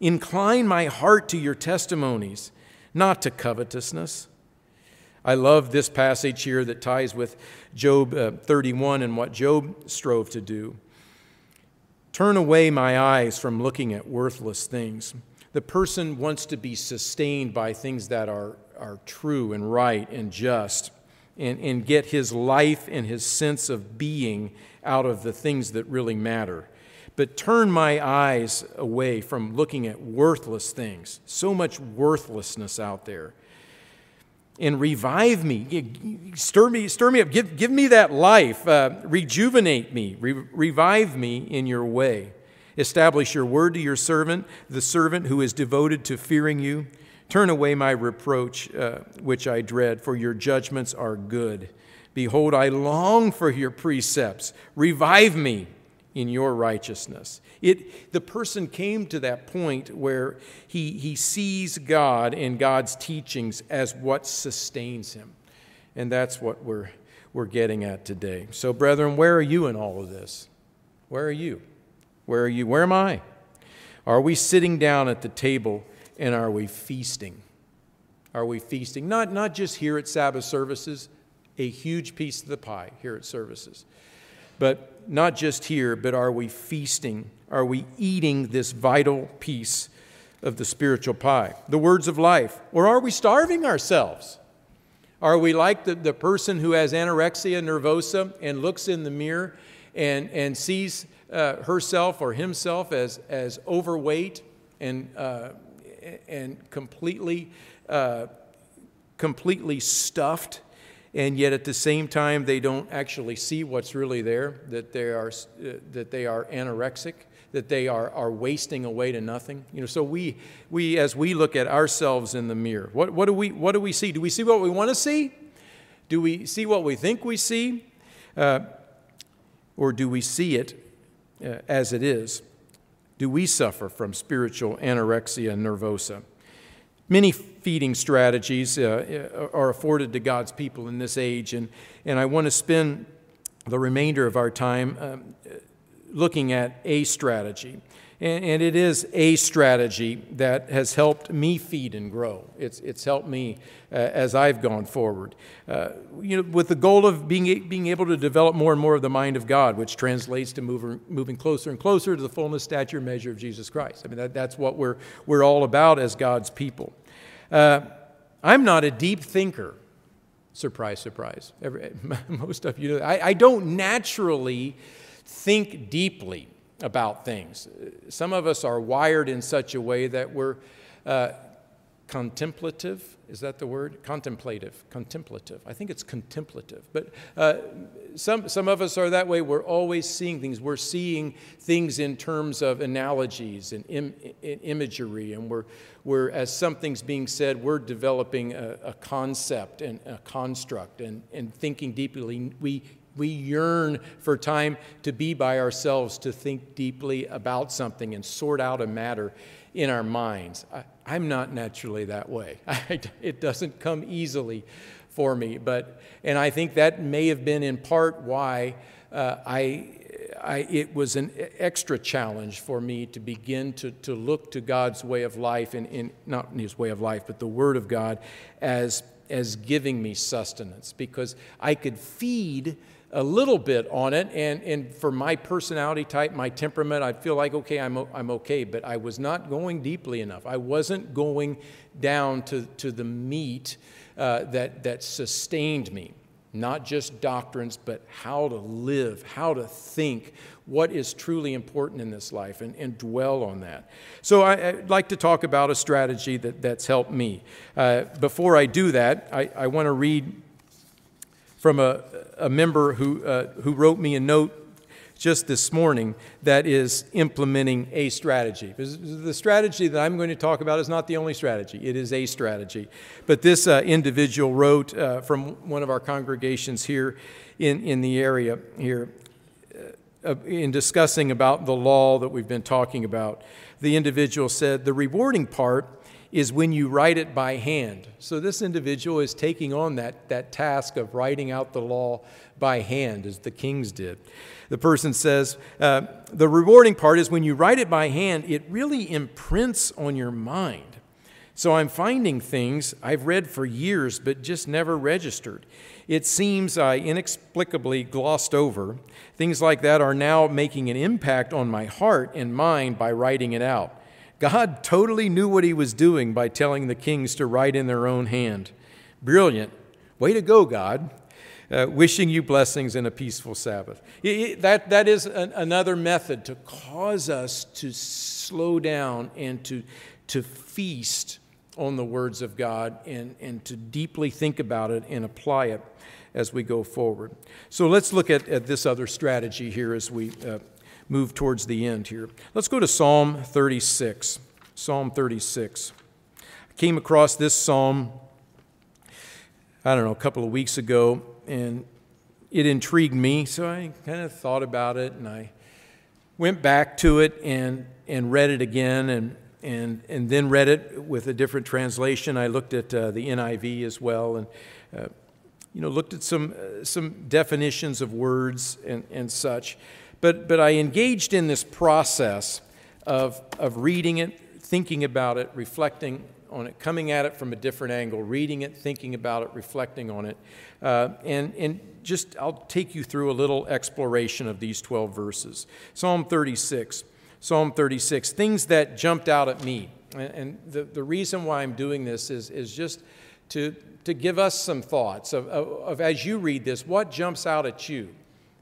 Incline my heart to your testimonies, not to covetousness. I love this passage here that ties with Job uh, 31 and what Job strove to do. Turn away my eyes from looking at worthless things. The person wants to be sustained by things that are, are true and right and just, and, and get his life and his sense of being out of the things that really matter. But turn my eyes away from looking at worthless things. So much worthlessness out there and revive me. Stir me, stir me up. Give, give me that life. Uh, rejuvenate me. Re- revive me in your way. Establish your word to your servant, the servant who is devoted to fearing you. Turn away my reproach, uh, which I dread, for your judgments are good. Behold, I long for your precepts. Revive me in your righteousness. It, the person came to that point where he, he sees God and God's teachings as what sustains him. And that's what we're, we're getting at today. So, brethren, where are you in all of this? Where are you? Where are you? Where am I? Are we sitting down at the table and are we feasting? Are we feasting? Not, not just here at Sabbath services, a huge piece of the pie here at services. But not just here, but are we feasting? Are we eating this vital piece of the spiritual pie? The words of life. Or are we starving ourselves? Are we like the, the person who has anorexia nervosa and looks in the mirror and, and sees uh, herself or himself as, as overweight and, uh, and completely, uh, completely stuffed and yet at the same time they don't actually see what's really there that they are uh, that they are anorexic that they are, are wasting away to nothing. You know so we we as we look at ourselves in the mirror what, what do we what do we see? Do we see what we want to see? Do we see what we think we see? Uh, or do we see it uh, as it is? Do we suffer from spiritual anorexia nervosa? Many feeding strategies uh, are afforded to God's people in this age, and, and I want to spend the remainder of our time um, looking at a strategy. And, and, it is a strategy that has helped me feed and grow. It's, it's helped me uh, as I've gone forward. Uh, you know, with the goal of being, being able to develop more and more of the mind of God, which translates to moving, moving closer and closer to the fullness, stature, measure of Jesus Christ. I mean, that, that's what we're, we're all about as God's people. Uh, I'm not a deep thinker. Surprise, surprise. Every, [LAUGHS] most of you know. I, I don't naturally think deeply about things. Some of us are wired in such a way that we're uh, contemplative. Is that the word? Contemplative. Contemplative. I think it's contemplative. But uh, some, some of us are that way. We're always seeing things. We're seeing things in terms of analogies and Im- imagery. And we're, we're, as something's being said, we're developing a, a concept and a construct and, and thinking deeply. We we yearn for time to be by ourselves, to think deeply about something and sort out a matter in our minds. I, am not naturally that way. [LAUGHS] I, it doesn't come easily for me, but and I think that may have been in part why uh, I, I, it was an extra challenge for me to begin to, to look to God's way of life, and in, not His way of life, but the Word of God, as as giving me sustenance, because I could feed a little bit on it. And, and for my personality type, my temperament, I feel like, okay, I'm, I'm okay. But I was not going deeply enough. I wasn't going down to, to the meat uh, that, that sustained me. Not just doctrines, but how to live, how to think, what is truly important in this life, and, and dwell on that. So, I, would like to talk about a strategy that, that's helped me. Uh, before I do that, I, I want to read from a, a member who, uh, who wrote me a note just this morning that is implementing a strategy. The strategy that I'm going to talk about is not the only strategy, it is a strategy. But this uh, individual wrote uh, from one of our congregations here in, in the area here uh, in discussing about the law that we've been talking about. The individual said, The rewarding part is when you write it by hand. So this individual is taking on that, that task of writing out the law by hand, as the kings did. The person says, uh, The rewarding part is when you write it by hand, it really imprints on your mind. So I'm finding things I've read for years but just never registered. It seems I inexplicably glossed over. Things like that are now making an impact on my heart and mind by writing it out. God totally knew what he was doing by telling the kings to write in their own hand. Brilliant. Way to go, God. Uh, wishing you blessings and a peaceful Sabbath. that, that is an, another method to cause us to slow down and to, to feast on the words of God and, and to deeply think about it and apply it as we go forward. So let's look at, at this other strategy here as we uh, move towards the end here. Let's go to Psalm 36. Psalm 36. I came across this psalm, I don't know, a couple of weeks ago, and it intrigued me, so I kind of thought about it and I went back to it and, and read it again and, and, and then read it with a different translation. I looked at uh, the NIV as well and uh, you know, looked at some, uh, some definitions of words and, and such. But, but I engaged in this process of, of reading it, thinking about it, reflecting on it, coming at it from a different angle, reading it, thinking about it, reflecting on it. Uh, and, and just, I'll take you through a little exploration of these 12 verses. Psalm 36. Psalm 36, things that jumped out at me. And the, the reason why I'm doing this is, is just to, to give us some thoughts of, of, of, as you read this, what jumps out at you?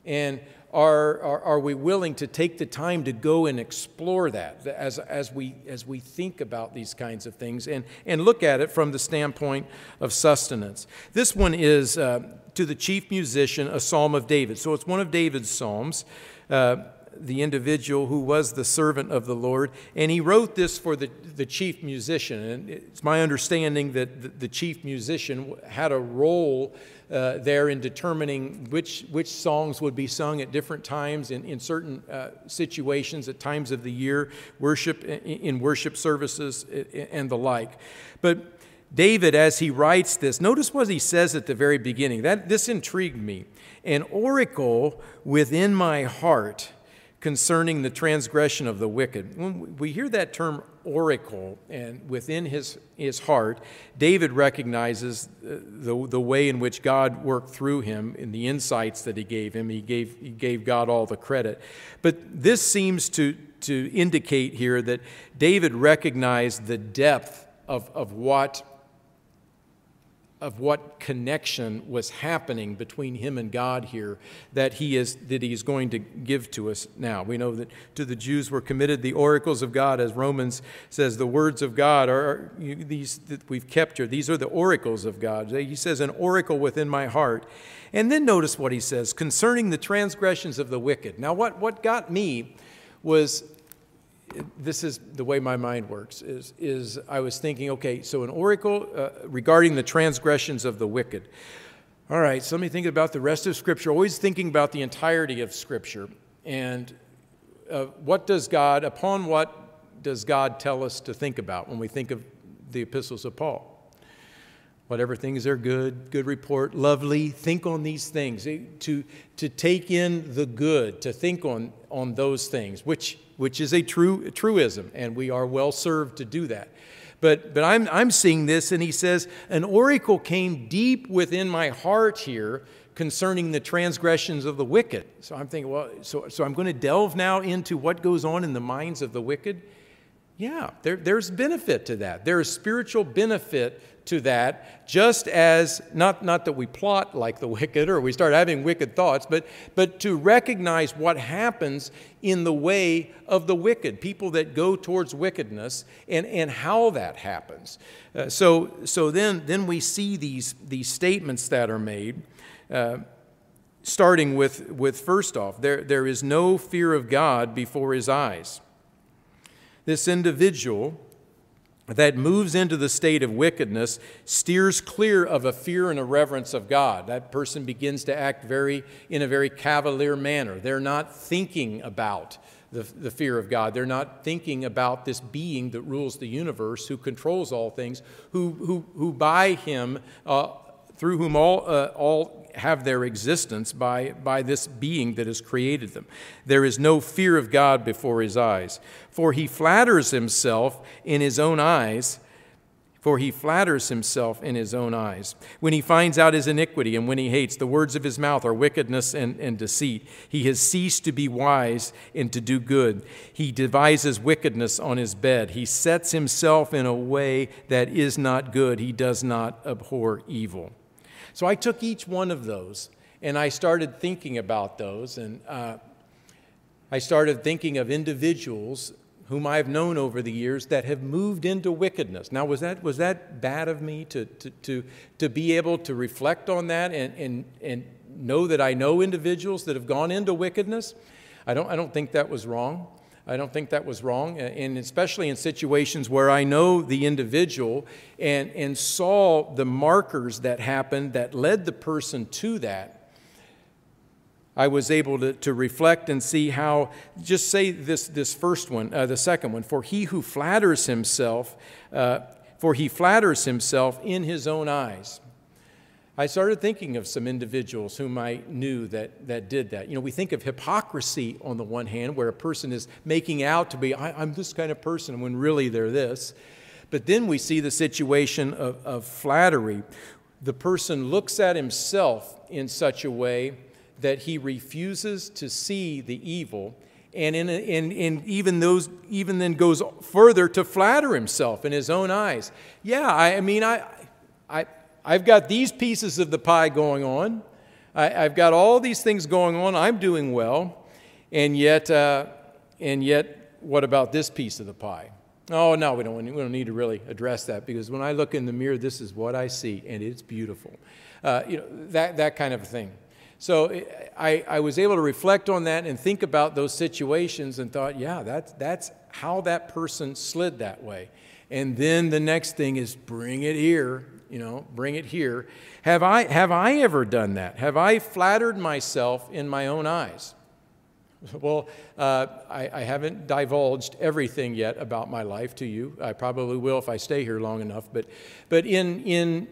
And are, are, are, we willing to take the time to go and explore that as, as, we, as we think about these kinds of things and, and look at it from the standpoint of sustenance? This one is uh, to the chief musician, a psalm of David. So it's one of David's psalms. Uh, the individual who was the servant of the Lord, and he wrote this for the, the chief musician. And it's my understanding that the, the chief musician had a role uh, there in determining which, which songs would be sung at different times in, in certain uh, situations, at times of the year, worship in worship services and the like. But David, as he writes this, notice what he says at the very beginning. That, this intrigued me. An oracle within my heart concerning the transgression of the wicked. When we hear that term oracle and within his, his heart, David recognizes uh, the, the way in which God worked through him in the insights that he gave him. He gave, he gave God all the credit. But this seems to, to indicate here that David recognized the depth of, of what of what connection was happening between him and God here that he is that he's going to give to us now. We know that to the Jews were committed the oracles of God, as Romans says, the words of God are, these that we've kept here. These are the oracles of God. He says, an oracle within my heart. And then notice what he says concerning the transgressions of the wicked. Now, what, what got me was this is the way my mind works is, is i was thinking okay so an oracle uh, regarding the transgressions of the wicked. All right so let me think about the rest of scripture always thinking about the entirety of scripture. And uh, what does god upon what does god tell us to think about when we think of the epistles of paul? Whatever things are good, good report, lovely, think on these things, to, to take in the good, to think on, on those things, which which is a true truism, and we are well served to do that. But, but I'm, I'm seeing this, and he says, An oracle came deep within my heart here concerning the transgressions of the wicked. So I'm thinking, well, so, so I'm going to delve now into what goes on in the minds of the wicked. Yeah, there, there's benefit to that. There is spiritual benefit to that, just as, not, not that we plot like the [LAUGHS] wicked or we start having wicked thoughts, but, but to recognize what happens in the way of the wicked, people that go towards wickedness, and, and how that happens. Uh, so so then, then we see these, these statements that are made. Uh, starting with, with first off, there, there is no fear of God before his eyes. This individual that moves into the state of wickedness steers clear of a fear and a reverence of God. That person begins to act very in a very cavalier manner. They're not thinking about the, the fear of God. They're not thinking about this being that rules the universe, who controls all things, who, who, who by him, uh, through whom all, uh, all have their existence by, by this being that has created them. There is no fear of God before his eyes, for he flatters himself in his own eyes. For he flatters himself in his own eyes. When he finds out his iniquity and when he hates, the words of his mouth are wickedness and, and deceit. He has ceased to be wise and to do good. He devises wickedness on his bed. He sets himself in a way that is not good. He does not abhor evil. So I took each one of those and I started thinking about those. And uh, I started thinking of individuals whom I've known over the years that have moved into wickedness. Now, was that, was that bad of me to, to, to, to be able to reflect on that and, and, and know that I know individuals that have gone into wickedness? I don't, I don't think that was wrong. I don't think that was wrong, and especially in situations where I know the individual and, and saw the markers that happened that led the person to that. I was able to, to reflect and see how, just say this, this first one, uh, the second one, for he who flatters himself, uh, for he flatters himself in his own eyes. I started thinking of some individuals whom I knew that, that did that. You know, we think of hypocrisy on the one hand, where a person is making out to be, I'm this kind of person, when really they're this. But then we see the situation of, of flattery. The person looks at himself in such a way that he refuses to see the evil and, in, in, in even those even then goes further to flatter himself in his own eyes. Yeah, I, I mean, I, I, I've got these pieces of the pie going on. I, have got all these things going on. I'm doing well. And yet, uh, and yet, what about this piece of the pie? Oh, no, we don't, we don't need to really address that because when I look in the mirror, this is what I see, and it's beautiful. Uh, you know, that, that kind of thing. So I, I was able to reflect on that and think about those situations and thought, yeah, that's, that's how that person slid that way. And then the next thing is bring it here, you know, bring it here. Have I, have I ever done that? Have I flattered myself in my own eyes? [LAUGHS] Well, uh, I, I, haven't divulged everything yet about my life to you. I probably will if I stay here long enough. But, but in, in,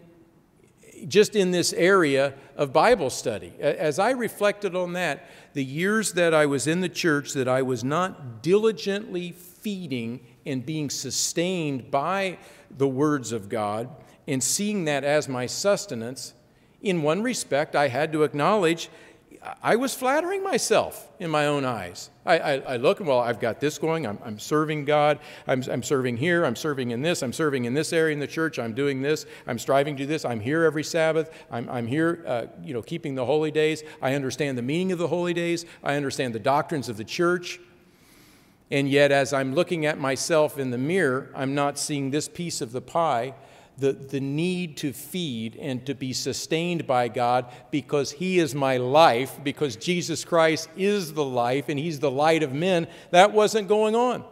just in this area of Bible study, as I reflected on that, the years that I was in the church that I was not diligently feeding and being sustained by the words of God and seeing that as my sustenance, in one respect, I had to acknowledge I was flattering myself in my own eyes. I, I, I look, well, I've got this going. I'm, I'm serving God. I'm, I'm serving here. I'm serving in this. I'm serving in this area in the church. I'm doing this. I'm striving to do this. I'm here every Sabbath. I'm, I'm here, uh, you know, keeping the holy days. I understand the meaning of the holy days. I understand the doctrines of the church. And yet, as I'm looking at myself in the mirror, I'm not seeing this piece of the pie the, the need to feed and to be sustained by God because He is my life, because Jesus Christ is the life and He's the light of men, that wasn't going on.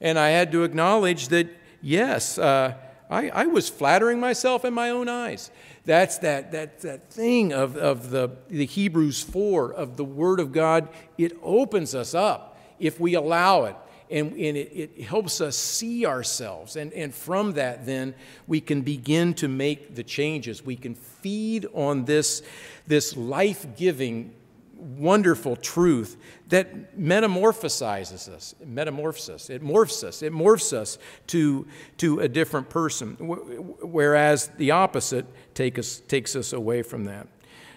And I had to acknowledge that, yes, uh, I, I was flattering myself in my own eyes. That's that, that, that thing of, of the, the Hebrews 4, of the Word of God. It opens us up if we allow it and, and it, it, helps us see ourselves. And, and from that, then, we can begin to make the changes. We can feed on this, this life giving, wonderful truth that metamorphosizes us, metamorphs us, it morphs us, it morphs us to, to a different person, whereas the opposite take us, takes us away from that.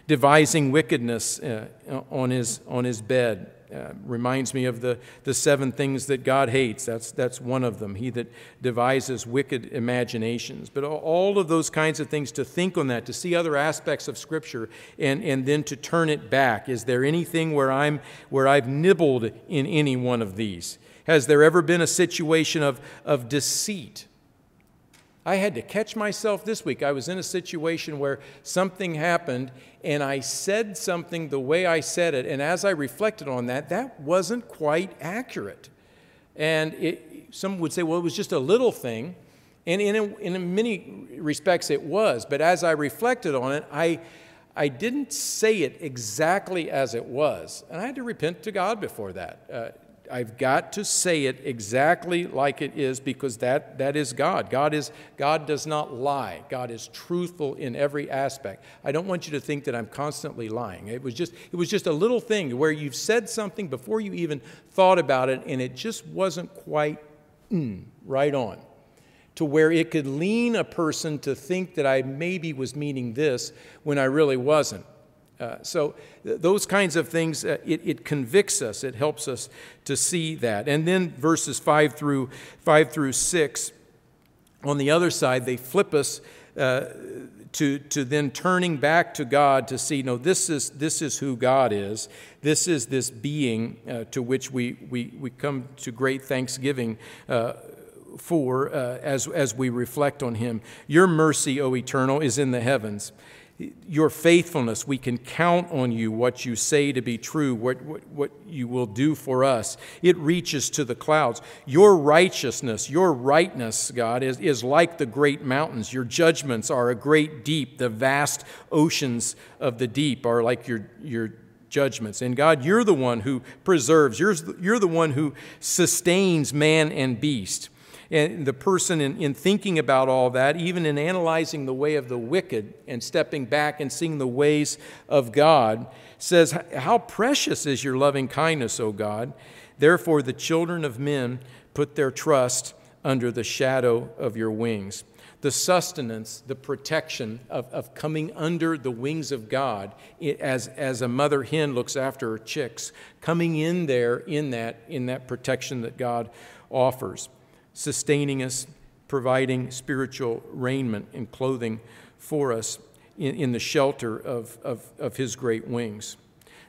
Devising wickedness uh, on, his, on his bed uh, reminds me of the, the seven things that God hates. That's, that's one of them. He that devises wicked imaginations. But all of those kinds of things, to think on that, to see other aspects of Scripture, and, and then to turn it back. Is there anything where, I'm, where I've nibbled in any one of these? Has there ever been a situation of, of deceit? I had to catch myself this week. I was in a situation where something happened and I said something the way I said it. And as I reflected on that, that wasn't quite accurate. And it, some would say, well, it was just a little thing. And in, in many respects, it was. But as I reflected on it, I, I didn't say it exactly as it was. And I had to repent to God before that. Uh, I've got to say it exactly like it is because that, that is God. God, is, God does not lie. God is truthful in every aspect. I don't want you to think that I'm constantly lying. It was just, it was just a little thing where you've said something before you even thought about it, and it just wasn't quite mm, right on to where it could lean a person to think that I maybe was meaning this when I really wasn't. Uh, so, th- those kinds of things, uh, it, it, convicts us, it helps us to see that. And then verses 5 through, 5 through 6, on the other side, they flip us uh, to, to then turning back to God to see, no, this is, this is who God is. This is this being uh, to which we, we, we come to great thanksgiving uh, for as, as we reflect on Him. Your mercy, O eternal, is in the heavens your faithfulness. We can count on you, what you say to be true, what, what, what, you will do for us. It reaches to the clouds. Your righteousness, your rightness, God, is, is like the great mountains. Your judgments are a great deep. The vast oceans of the deep are like your, your judgments. And God, you're the one who preserves, you're, you're the one who sustains man and beast. And the person, in, in thinking about all that, even in analyzing the way of the wicked and stepping back and seeing the ways of God, says, How precious is your loving kindness, O God! Therefore, the children of men put their trust under the shadow of your wings. The sustenance, the protection of, of coming under the wings of God, as, as a mother hen looks after her chicks, coming in there in that, in that protection that God offers sustaining us, providing spiritual raiment and clothing for us in, in the shelter of, of, of His great wings.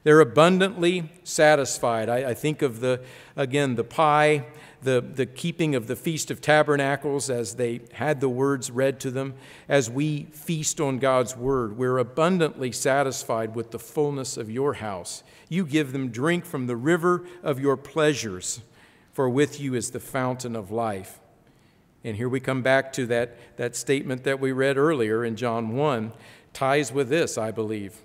They're abundantly satisfied. I, I think of the, again, the pie the, the keeping of the Feast of Tabernacles as they had the words read to them. As we feast on God's word, we're abundantly satisfied with the fullness of your house. You give them drink from the river of your pleasures, for with you is the fountain of life. And here we come back to that, that statement that we read earlier in John 1, ties with this, I believe.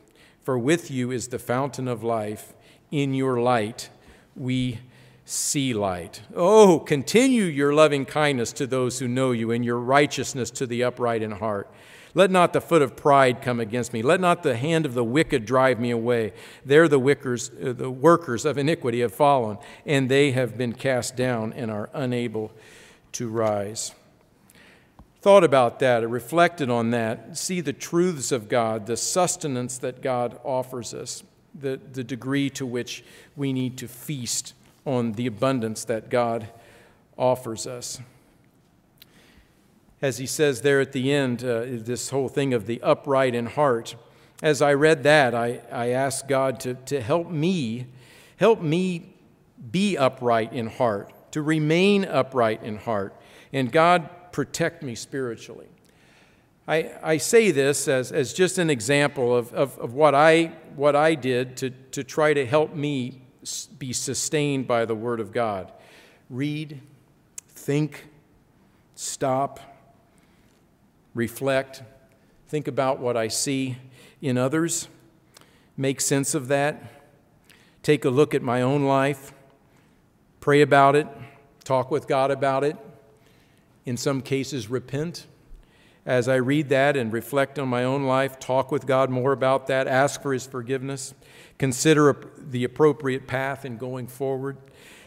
For with you is the fountain of life. In your light we see light. Oh, continue your loving kindness to those who know you and your righteousness to the upright in heart. Let not the foot of pride come against me. Let not the hand of the wicked drive me away. There the, wickers, uh, the workers of iniquity have fallen, and they have been cast down and are unable to rise. Thought about that, reflected on that, see the truths of God, the sustenance that God offers us, the, the degree to which we need to feast on the abundance that God offers us. As he says there at the end, uh, this whole thing of the upright in heart, as I read that, I, I asked God to, to help me, help me be upright in heart, to remain upright in heart, and God protect me spiritually. I, I say this as, as just an example of, of, of what, I, what I did to, to try to help me be sustained by the Word of God. Read, think, stop, reflect, think about what I see in others, make sense of that, take a look at my own life, pray about it, talk with God about it, in some cases, repent. As I read that and reflect on my own life, talk with God more about that, ask for His forgiveness consider the appropriate path in going forward.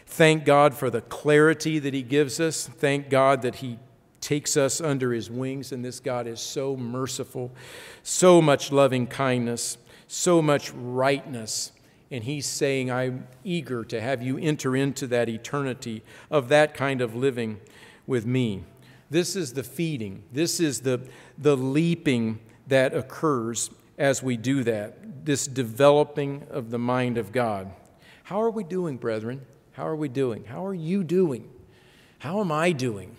Thank God for the clarity that He gives us. Thank God that He takes us under His wings, and this God is so merciful, so much loving kindness, so much rightness. And He's saying, I'm eager to have you enter into that eternity of that kind of living with me. This is the feeding, this is the, the leaping that occurs as we do that, this developing of the mind of God. How are we doing, brethren? How are we doing? How are you doing? How am I doing?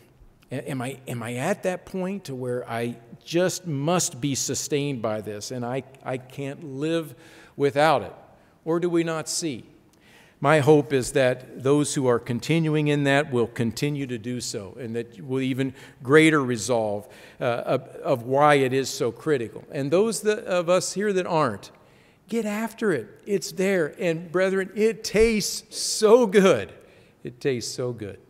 Am I, am I at that point to where I just must be sustained by this and I, I can't live without it? Or do we not see? My hope is that those who are continuing in that will continue to do so, and that will even greater resolve uh, of, of, why it is so critical. And those that, of us here that aren't, get after it. It's there. And brethren, it tastes so good. It tastes so good.